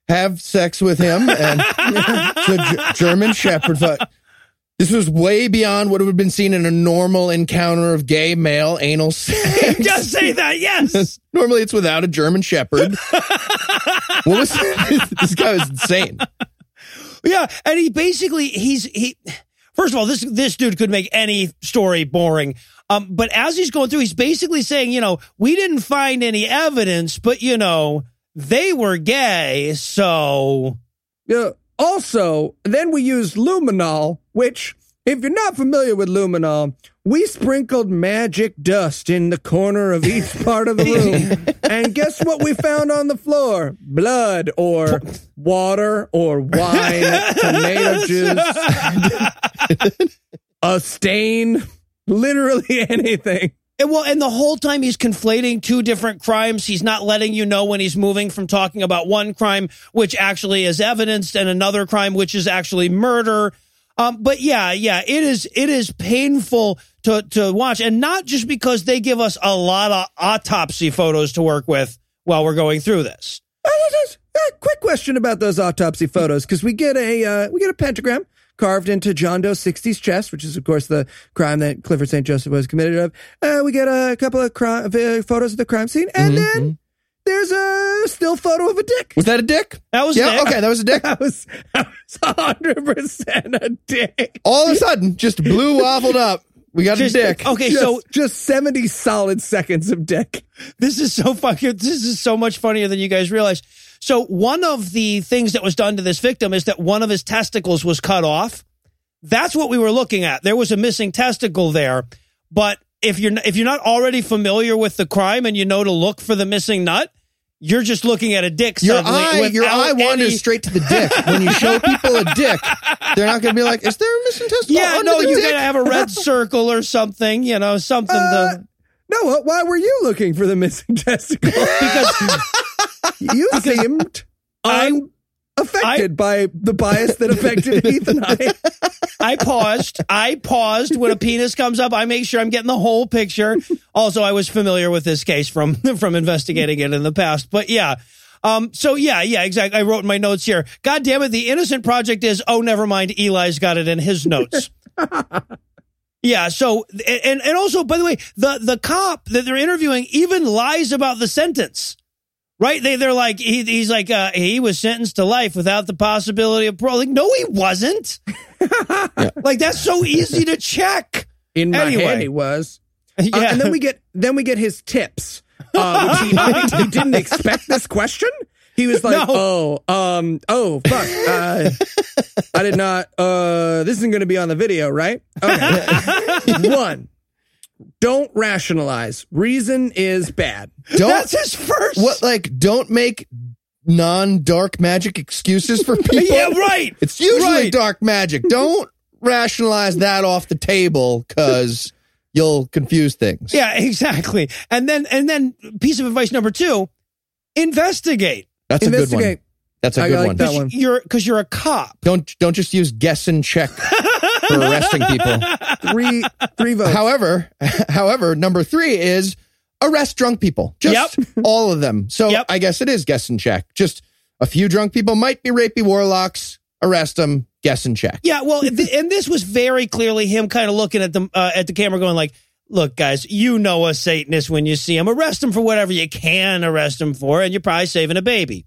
have sex with him. And the German Shepherd thought, this was way beyond what would have been seen in a normal encounter of gay male anal sex. Just say that, yes. Normally it's without a German Shepherd. what was this guy was insane. Yeah, and he basically he's he. First of all, this this dude could make any story boring. Um, but as he's going through, he's basically saying, you know, we didn't find any evidence, but you know, they were gay, so Yeah. Also, then we used luminol, which, if you're not familiar with luminol, we sprinkled magic dust in the corner of each part of the room. and guess what we found on the floor? Blood or water or wine, tomato juice, a stain, literally anything. And well, and the whole time he's conflating two different crimes. He's not letting you know when he's moving from talking about one crime, which actually is evidenced, and another crime, which is actually murder. Um, but yeah, yeah, it is it is painful to to watch, and not just because they give us a lot of autopsy photos to work with while we're going through this. Uh, quick question about those autopsy photos because we get a uh, we get a pentagram carved into John Doe 60's chest, which is of course the crime that Clifford St. Joseph was committed of. Uh, we get a couple of crime, uh, photos of the crime scene, and then there's a still photo of a dick. Was that a dick? That was dick. yeah. Nick. Okay, that was a dick. That was that was hundred percent a dick. All of a sudden, just blue waffled up. We got Just- a dick. Okay, Just, so just seventy solid seconds of dick. This is so fucking. This is so much funnier than you guys realize. So one of the things that was done to this victim is that one of his testicles was cut off. That's what we were looking at. There was a missing testicle there, but if you're if you're not already familiar with the crime and you know to look for the missing nut, you're just looking at a dick. Your suddenly eye, your eye wanders any- straight to the dick. When you show people a dick, they're not going to be like, "Is there a missing testicle?" Yeah, no, you gotta have a red circle or something. You know, something Uh, to Noah, why were you looking for the missing testicle? because you seemed I- by the bias that affected Heath and I. I paused. I paused when a penis comes up. I make sure I'm getting the whole picture. Also, I was familiar with this case from from investigating it in the past. But yeah. Um, so yeah, yeah, exactly. I wrote in my notes here. God damn it, the innocent project is, oh, never mind. Eli's got it in his notes. yeah. So, and, and also, by the way, the, the cop that they're interviewing even lies about the sentence. Right? They, they're like, he, he's like, uh, he was sentenced to life without the possibility of parole. Like, no, he wasn't. Like, that's so easy to check. In my Anyway. head, he was. Uh, Yeah. and then we get then we get his tips. Uh, which he, he didn't expect this question. He was like, No. "Oh, um, oh, fuck! Uh, I did not. Uh, this isn't going to be on the video, right? Okay. One, don't rationalize. Reason is bad. Don't That's his first. what like don't make non-dark magic excuses for people. Yeah, right. It's usually Right. dark magic. Don't rationalize that off the table because you'll confuse things. Yeah, exactly. And then, and then piece of advice number two, investigate. That's a good one. Investigate. That's a I good like one. that one. You're, cause you're a cop. Don't don't just use guess and check for arresting people. Three, three votes. However, however, number three is arrest drunk people. Just all of them. So Yep. I guess it is guess and check. Just a few drunk people might be rapey warlocks. Arrest them. Guess and check. Yeah, well, th- and this was very clearly him kind of looking at the uh, at the camera, going like, "Look, guys, you know a Satanist when you see him. Arrest him for whatever you can arrest him for, and you're probably saving a baby."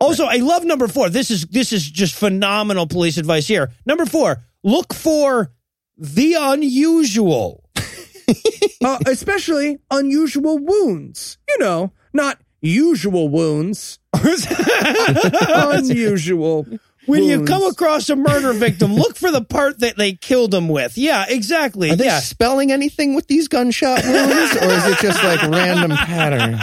Also, I love number four. This is this is just phenomenal police advice here. Number four, look for the unusual. uh, especially unusual wounds. You know, not usual wounds. unusual. When you come across a murder victim, look for the part that they killed him with. Yeah, exactly. Are they yeah. spelling anything with these gunshot wounds, or is it just like random pattern?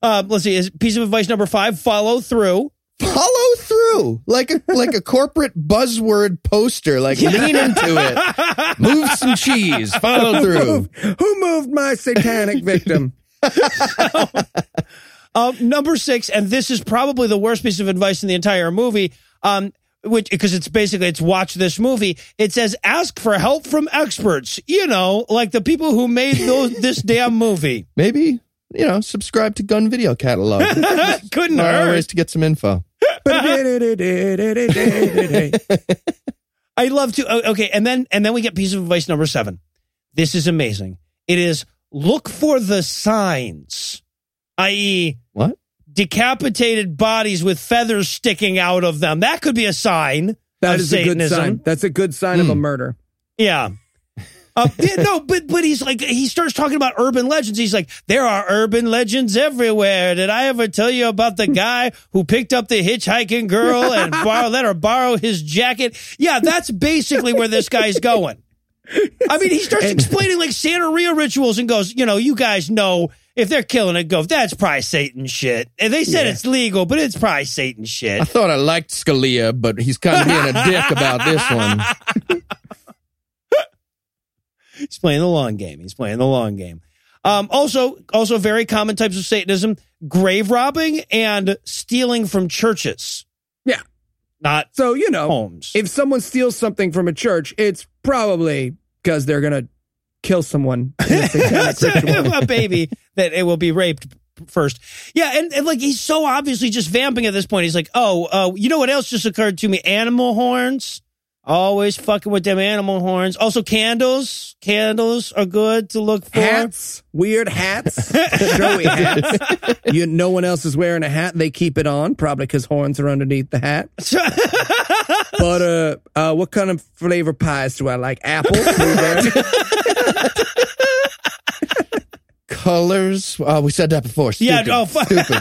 Uh, let's see. Is piece of advice number five: follow through. Follow through like a like a corporate buzzword poster. Like lean into it. Move some cheese. Follow through. Move- Who moved my satanic victim? Um, number six, and this is probably the worst piece of advice in the entire movie. Um, which because it's basically it's watch this movie. It says ask for help from experts. You know, like the people who made those, this damn movie. Maybe you know subscribe to Gun Video Catalog. Couldn't There are hurt. ways to get some info. I love to. oh, Okay, and then and then we get piece of advice number seven. This is amazing. It is look for the signs, i.e., What? decapitated bodies with feathers sticking out of them. That could be a sign That of is a good Satanism. sign. That's a good sign of a hmm. murder. Yeah. Uh, yeah, no, but but he's like he starts talking about urban legends. He's like, there are urban legends everywhere. Did I ever tell you about the guy who picked up the hitchhiking girl and borrow, let her borrow his jacket? Yeah, that's basically where this guy's going. I mean, he starts explaining like Santa Santeria rituals and goes, you know, you guys know if they're killing it, go, that's probably Satan shit. And they said it's legal, but it's probably Satan shit. I thought I liked Scalia, but he's kind of being a dick about this one. He's playing the long game. He's playing the long game. Um, also, also very common types of Satanism: grave robbing and stealing from churches. Yeah. not So, you know, homes. if someone steals something from a church, it's probably because they're going to kill someone a a baby that it will be raped first. Yeah, and, and like he's so obviously just vamping at this point. He's like, oh, uh, you know what else just occurred to me? Animal horns. Always fucking with them animal horns. Also, candles. Candles are good to look for. Hats, weird hats, showy hats. You, no one else is wearing a hat. They keep it on, probably because horns are underneath the hat. But uh, uh, what kind of flavor pies do I like? Apple, blueberry. Colors. Uh, we said that before. Yeah, oh, fuck. Stupid.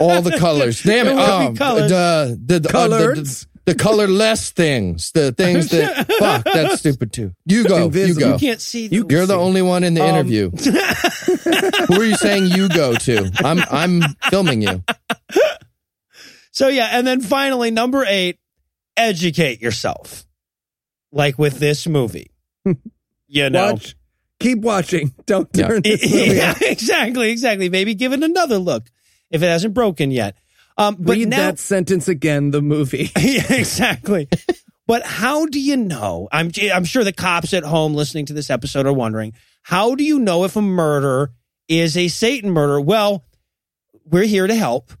All the colors. Damn it. There will be Um, colors. The, the, the, uh, the, the, the colorless things. The things that. fuck, that's stupid too. You go. Invisible. You go. you can't see. You- the- You're the only one in the Um, interview. Who are you saying you go to? I'm I'm filming you. So yeah, and then finally number eight, educate yourself. Like with this movie. You know. Watch, keep watching. Don't Yeah. turn this movie yeah, off. exactly, exactly. Maybe give it another look if it hasn't broken yet. Um, but Read now, that sentence again. The movie. yeah, exactly. but how do you know? I'm I'm sure the cops at home listening to this episode are wondering how do you know if a murder is a Satan murder? Well, we're here to help.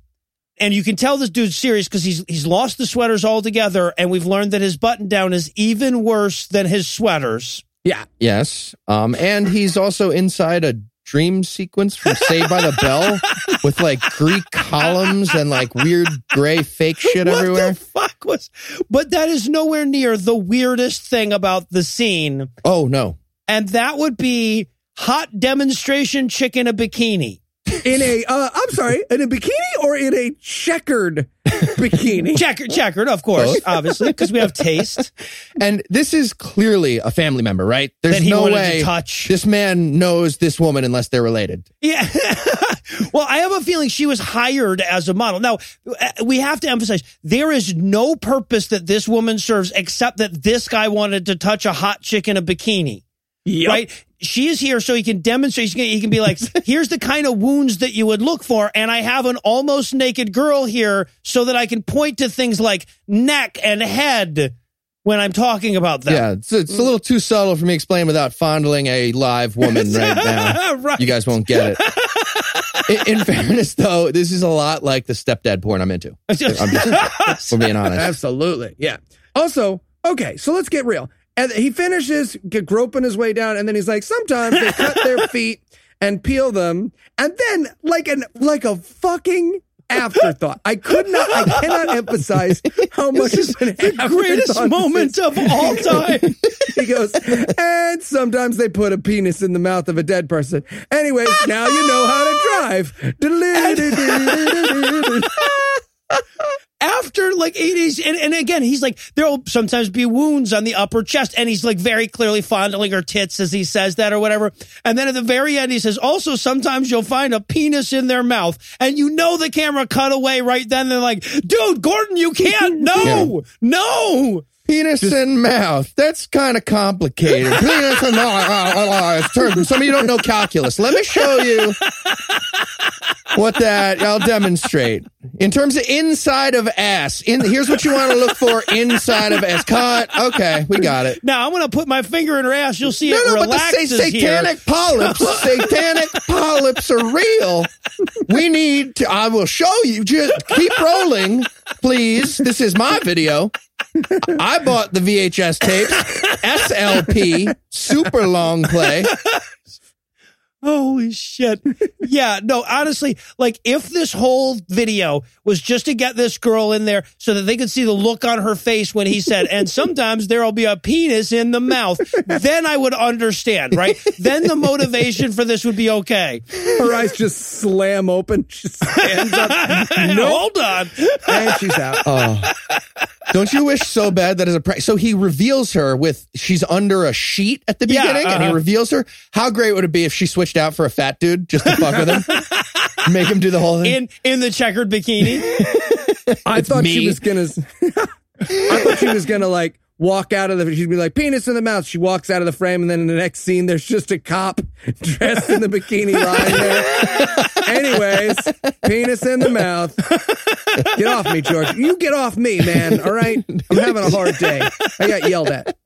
And you can tell this dude's serious because he's he's lost the sweaters altogether, and we've learned that his button down is even worse than his sweaters. Yeah. Yes. Um, and he's also inside a dream sequence from Saved by the Bell with like Greek columns and like weird gray fake shit what everywhere. the fuck was? But that is nowhere near the weirdest thing about the scene, Oh no. and that would be hot demonstration chick in a bikini. In a, uh, I'm sorry, in a bikini or in a checkered bikini? Checkered, checkered, of course, Both. obviously, because we have taste And this is clearly a family member, right? There's no way to touch. this man knows this woman unless they're related. Yeah. well, I have a feeling she was hired as a model. Now, uh, we have to emphasize there is no purpose that this woman serves except that this guy wanted to touch a hot chick in a bikini. Yep. right? She is here so he can demonstrate. He can, he can be like, here's the kind of wounds that you would look for. And I have an almost naked girl here so that I can point to things like neck and head when I'm talking about that. Yeah, it's, it's a little too subtle for me to explain without fondling a live woman right now. right. You guys won't get it. In, in fairness, though, this is a lot like the stepdad porn I'm into. I'm just, for being honest. Absolutely. Yeah. Also, okay, so let's get real. And he finishes groping his way down, and then he's like, sometimes they cut their feet and peel them, and then like an like a fucking afterthought. I could not I cannot emphasize how much This is an the greatest moment of all time. He goes, and sometimes they put a penis in the mouth of a dead person. Anyways, now you know how to drive. After like 80s, and, and again, he's like, there'll sometimes be wounds on the upper chest, and he's like very clearly fondling her tits as he says that or whatever. And then at the very end, he says, also, sometimes you'll find a penis in their mouth, and you know the camera cut away right then. They're like, dude, Gordon, you can't. No, no. Penis and mouth. That's kind of complicated. Penis and mouth. uh, it's turned- Some of you don't know calculus. Let me show you what that. I'll demonstrate. In terms of inside of ass, in here's what you want to look for inside of ass. Cut. Okay, we got it. Now I'm gonna put my finger in her ass. You'll see No, it no, but the sa- satanic here. polyps, satanic polyps are real. We need to, I will show you. Just keep rolling, please. This is my video. I bought the VHS tapes, SLP, super long play. Holy shit. yeah, no, honestly, like if this whole video was just to get this girl in there so that they could see the look on her face when he said, and sometimes there'll be a penis in the mouth, then I would understand, right? Then the motivation for this would be okay. Her eyes just slam open. She stands up. No hold on. And she's out. Oh. Don't you wish so bad that as a prank? So he reveals her with she's under a sheet at the Yeah, beginning, and he uh-huh. reveals her. How great would it be if she switched out for a fat dude just to fuck with him, make him do the whole thing? In in the checkered bikini. I thought she was gonna. I thought she was gonna like walk out of the. She'd be like, "Penis in the mouth." She walks out of the frame, and then in the next scene, there's just a cop dressed in the bikini lying there. Anyways, penis in the mouth. Get off me, George. You get off me, man. All right, I'm having a hard day. I got yelled at.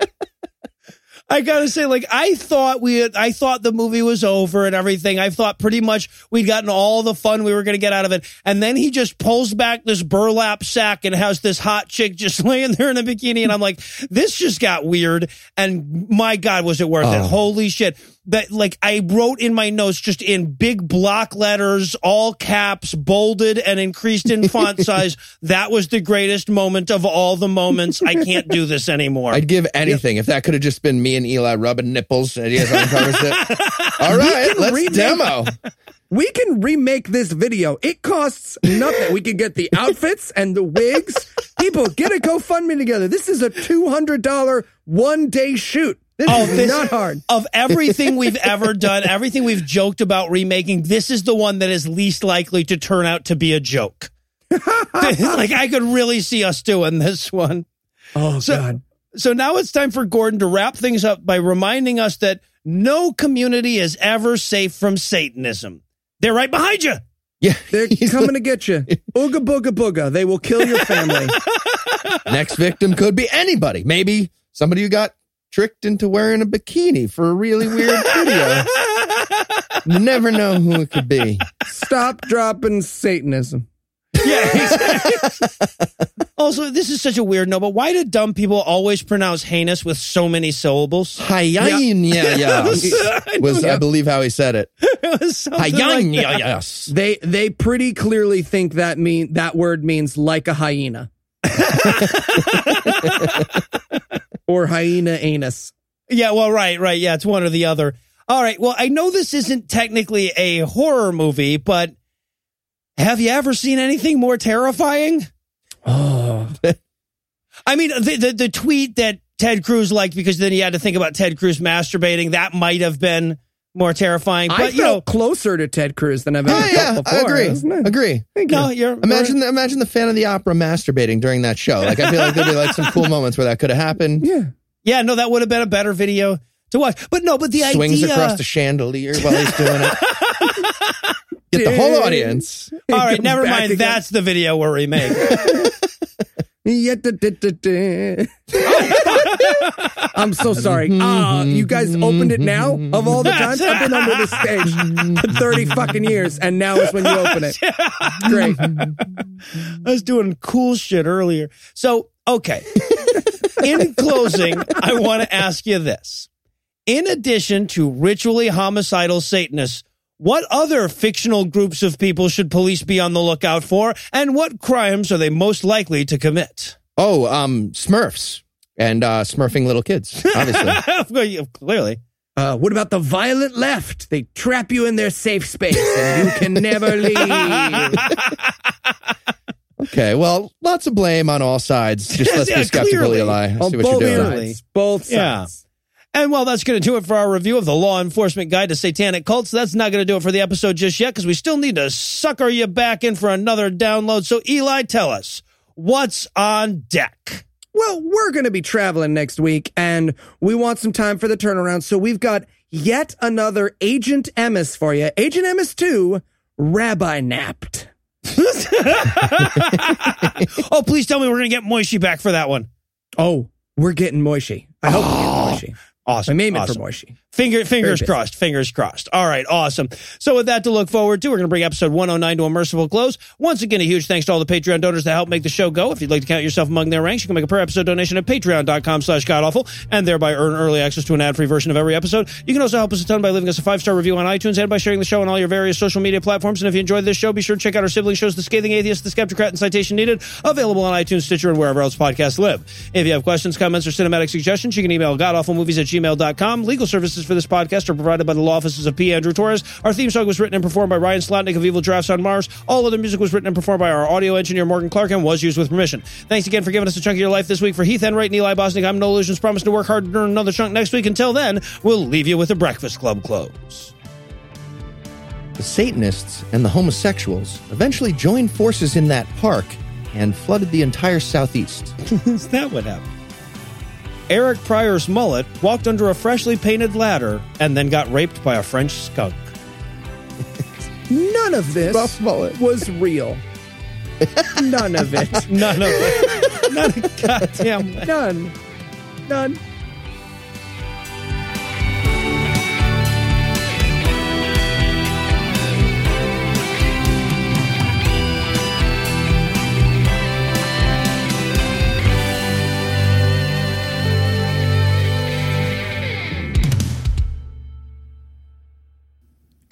I gotta say, like, I thought we had, I thought the movie was over and everything. I thought pretty much we'd gotten all the fun we were gonna get out of it. And then he just pulls back this burlap sack and has this hot chick just laying there in a bikini. And I'm like, this just got weird. And my God, was it worth it? Oh. Holy shit. That, like, I wrote in my notes just in big block letters, all caps, bolded and increased in font size. That was the greatest moment of all the moments. I can't do this anymore. I'd give anything if that could have just been me and Eli rubbing nipples. And guys uncovers it. All right, let's remake- demo. We can remake this video. It costs nothing. We can get the outfits and the wigs. People, get a GoFundMe together. This is a $200 one day shoot. This Oh, is this- not hard. of everything we've ever done, everything we've joked about remaking, this is the one that is least likely to turn out to be a joke. like I could really see us doing this one. Oh, So- God. So now it's time for Gordon to wrap things up by reminding us that no community is ever safe from Satanism. They're right behind you. Yeah, They're he's coming to get you. Ooga booga booga. They will kill your family. next victim could be anybody. Maybe somebody who got tricked into wearing a bikini for a really weird video. You never know who it could be. Stop dropping Satanism. Yeah. exactly. also, this is such a weird note, but why do dumb people always pronounce heinous with so many syllables? Hayan, yeah, yeah. I Was know. I believe how he said it. It was like yeah, yes. They they pretty clearly think that mean that word means like a hyena. Or hyena anus. Yeah, well, right, right. Yeah, it's one or the other. All right. Well, I know this isn't technically a horror movie, but have you ever seen anything more terrifying? Oh. I mean, the, the, the tweet that Ted Cruz liked because then he had to think about Ted Cruz masturbating. That might have been more terrifying. But, I you know, closer to Ted Cruz than I've ever Oh yeah, felt I before. agree. isn't? Agree. Thank no, you. you're Imagine the, imagine the fan of the opera masturbating during that show. Like I feel like there'd be like some cool moments where that could have happened. Yeah. Yeah, no, that would have been a better video to watch. But no, but the idea. Swings idea. across the chandelier while he's doing it. Get the whole audience. All right, never mind. again. That's the video where we're remaking. Da, da, da, da. Oh, I'm so sorry. Ah, you guys opened it now of all the times I've been under this stage for 30 fucking years, and now is when you open it. Great. I was doing cool shit earlier. So, okay. In closing, I want to ask you this. In addition to ritually homicidal Satanists, what other fictional groups of people should police be on the lookout for? And what crimes are they most likely to commit? Oh, um, Smurfs and uh, smurfing little kids. Obviously. Clearly. Uh, what about the violent left? They trap you in their safe space, and you can never leave. Okay, well, lots of blame on all sides. Just let's Yeah, be skeptical, clearly. Eli. I On see what you're both doing. sides. Both sides. Yeah. And well, that's going to do it for our review of the Law Enforcement Guide to Satanic Cults. That's not going to do it for the episode just yet because we still need to sucker you back in for another download. So, Eli, tell us what's on deck. Well, we're going to be traveling next week, and we want some time for the turnaround. So we've got yet another Agent Emes for you. Agent Emes 2, Rabbi Napped. oh, please tell me we're going to get Moishi back for that one. Oh, we're getting Moishi. I hope we get Moishi. Awesome. I'm aiming awesome. for Moishi. Finger, fingers crossed. Fingers crossed. All right, awesome. So with that to look forward to, we're going to bring episode 109 to a merciful close. Once again, a huge thanks to all the Patreon donors that help make the show go. If you'd like to count yourself among their ranks, you can make a per episode donation at patreon.com slash godawful and thereby earn early access to an ad-free version of every episode. You can also help us a ton by leaving us a five-star review on iTunes and by sharing the show on all your various social media platforms. And if you enjoyed this show, be sure to check out our sibling shows, The Scathing Atheist, The Skeptocrat, and Citation Needed, available on iTunes, Stitcher, and wherever else podcasts live. If you have questions, comments, or cinematic suggestions, you can email godawfulmovies at gmail.com. Legal services for this podcast are provided by the law offices of P. Andrew Torres. Our theme song was written and performed by Ryan Slotnick of Evil Giraffes on Mars. All other music was written and performed by our audio engineer Morgan Clarke and was used with permission. Thanks again for giving us a chunk of your life this week. For Heath Enright and Eli Bosnick, I'm Noah Lugeons. Promise to work hard to earn another chunk next week. Until then, we'll leave you with the Breakfast Club close. The Satanists and the homosexuals eventually joined forces in that park and flooded the entire southeast. Is that what happened? Eric Pryor's mullet, walked under a freshly painted ladder, and then got raped by a French skunk. None of this Rough mullet. was real. None of it. None of it. None of goddamn. None. None.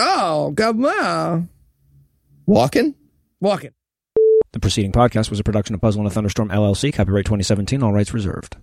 Oh, come on. Walking? Walking. The preceding podcast was a production of Puzzle in a Thunderstorm LLC, copyright 2017, all rights reserved.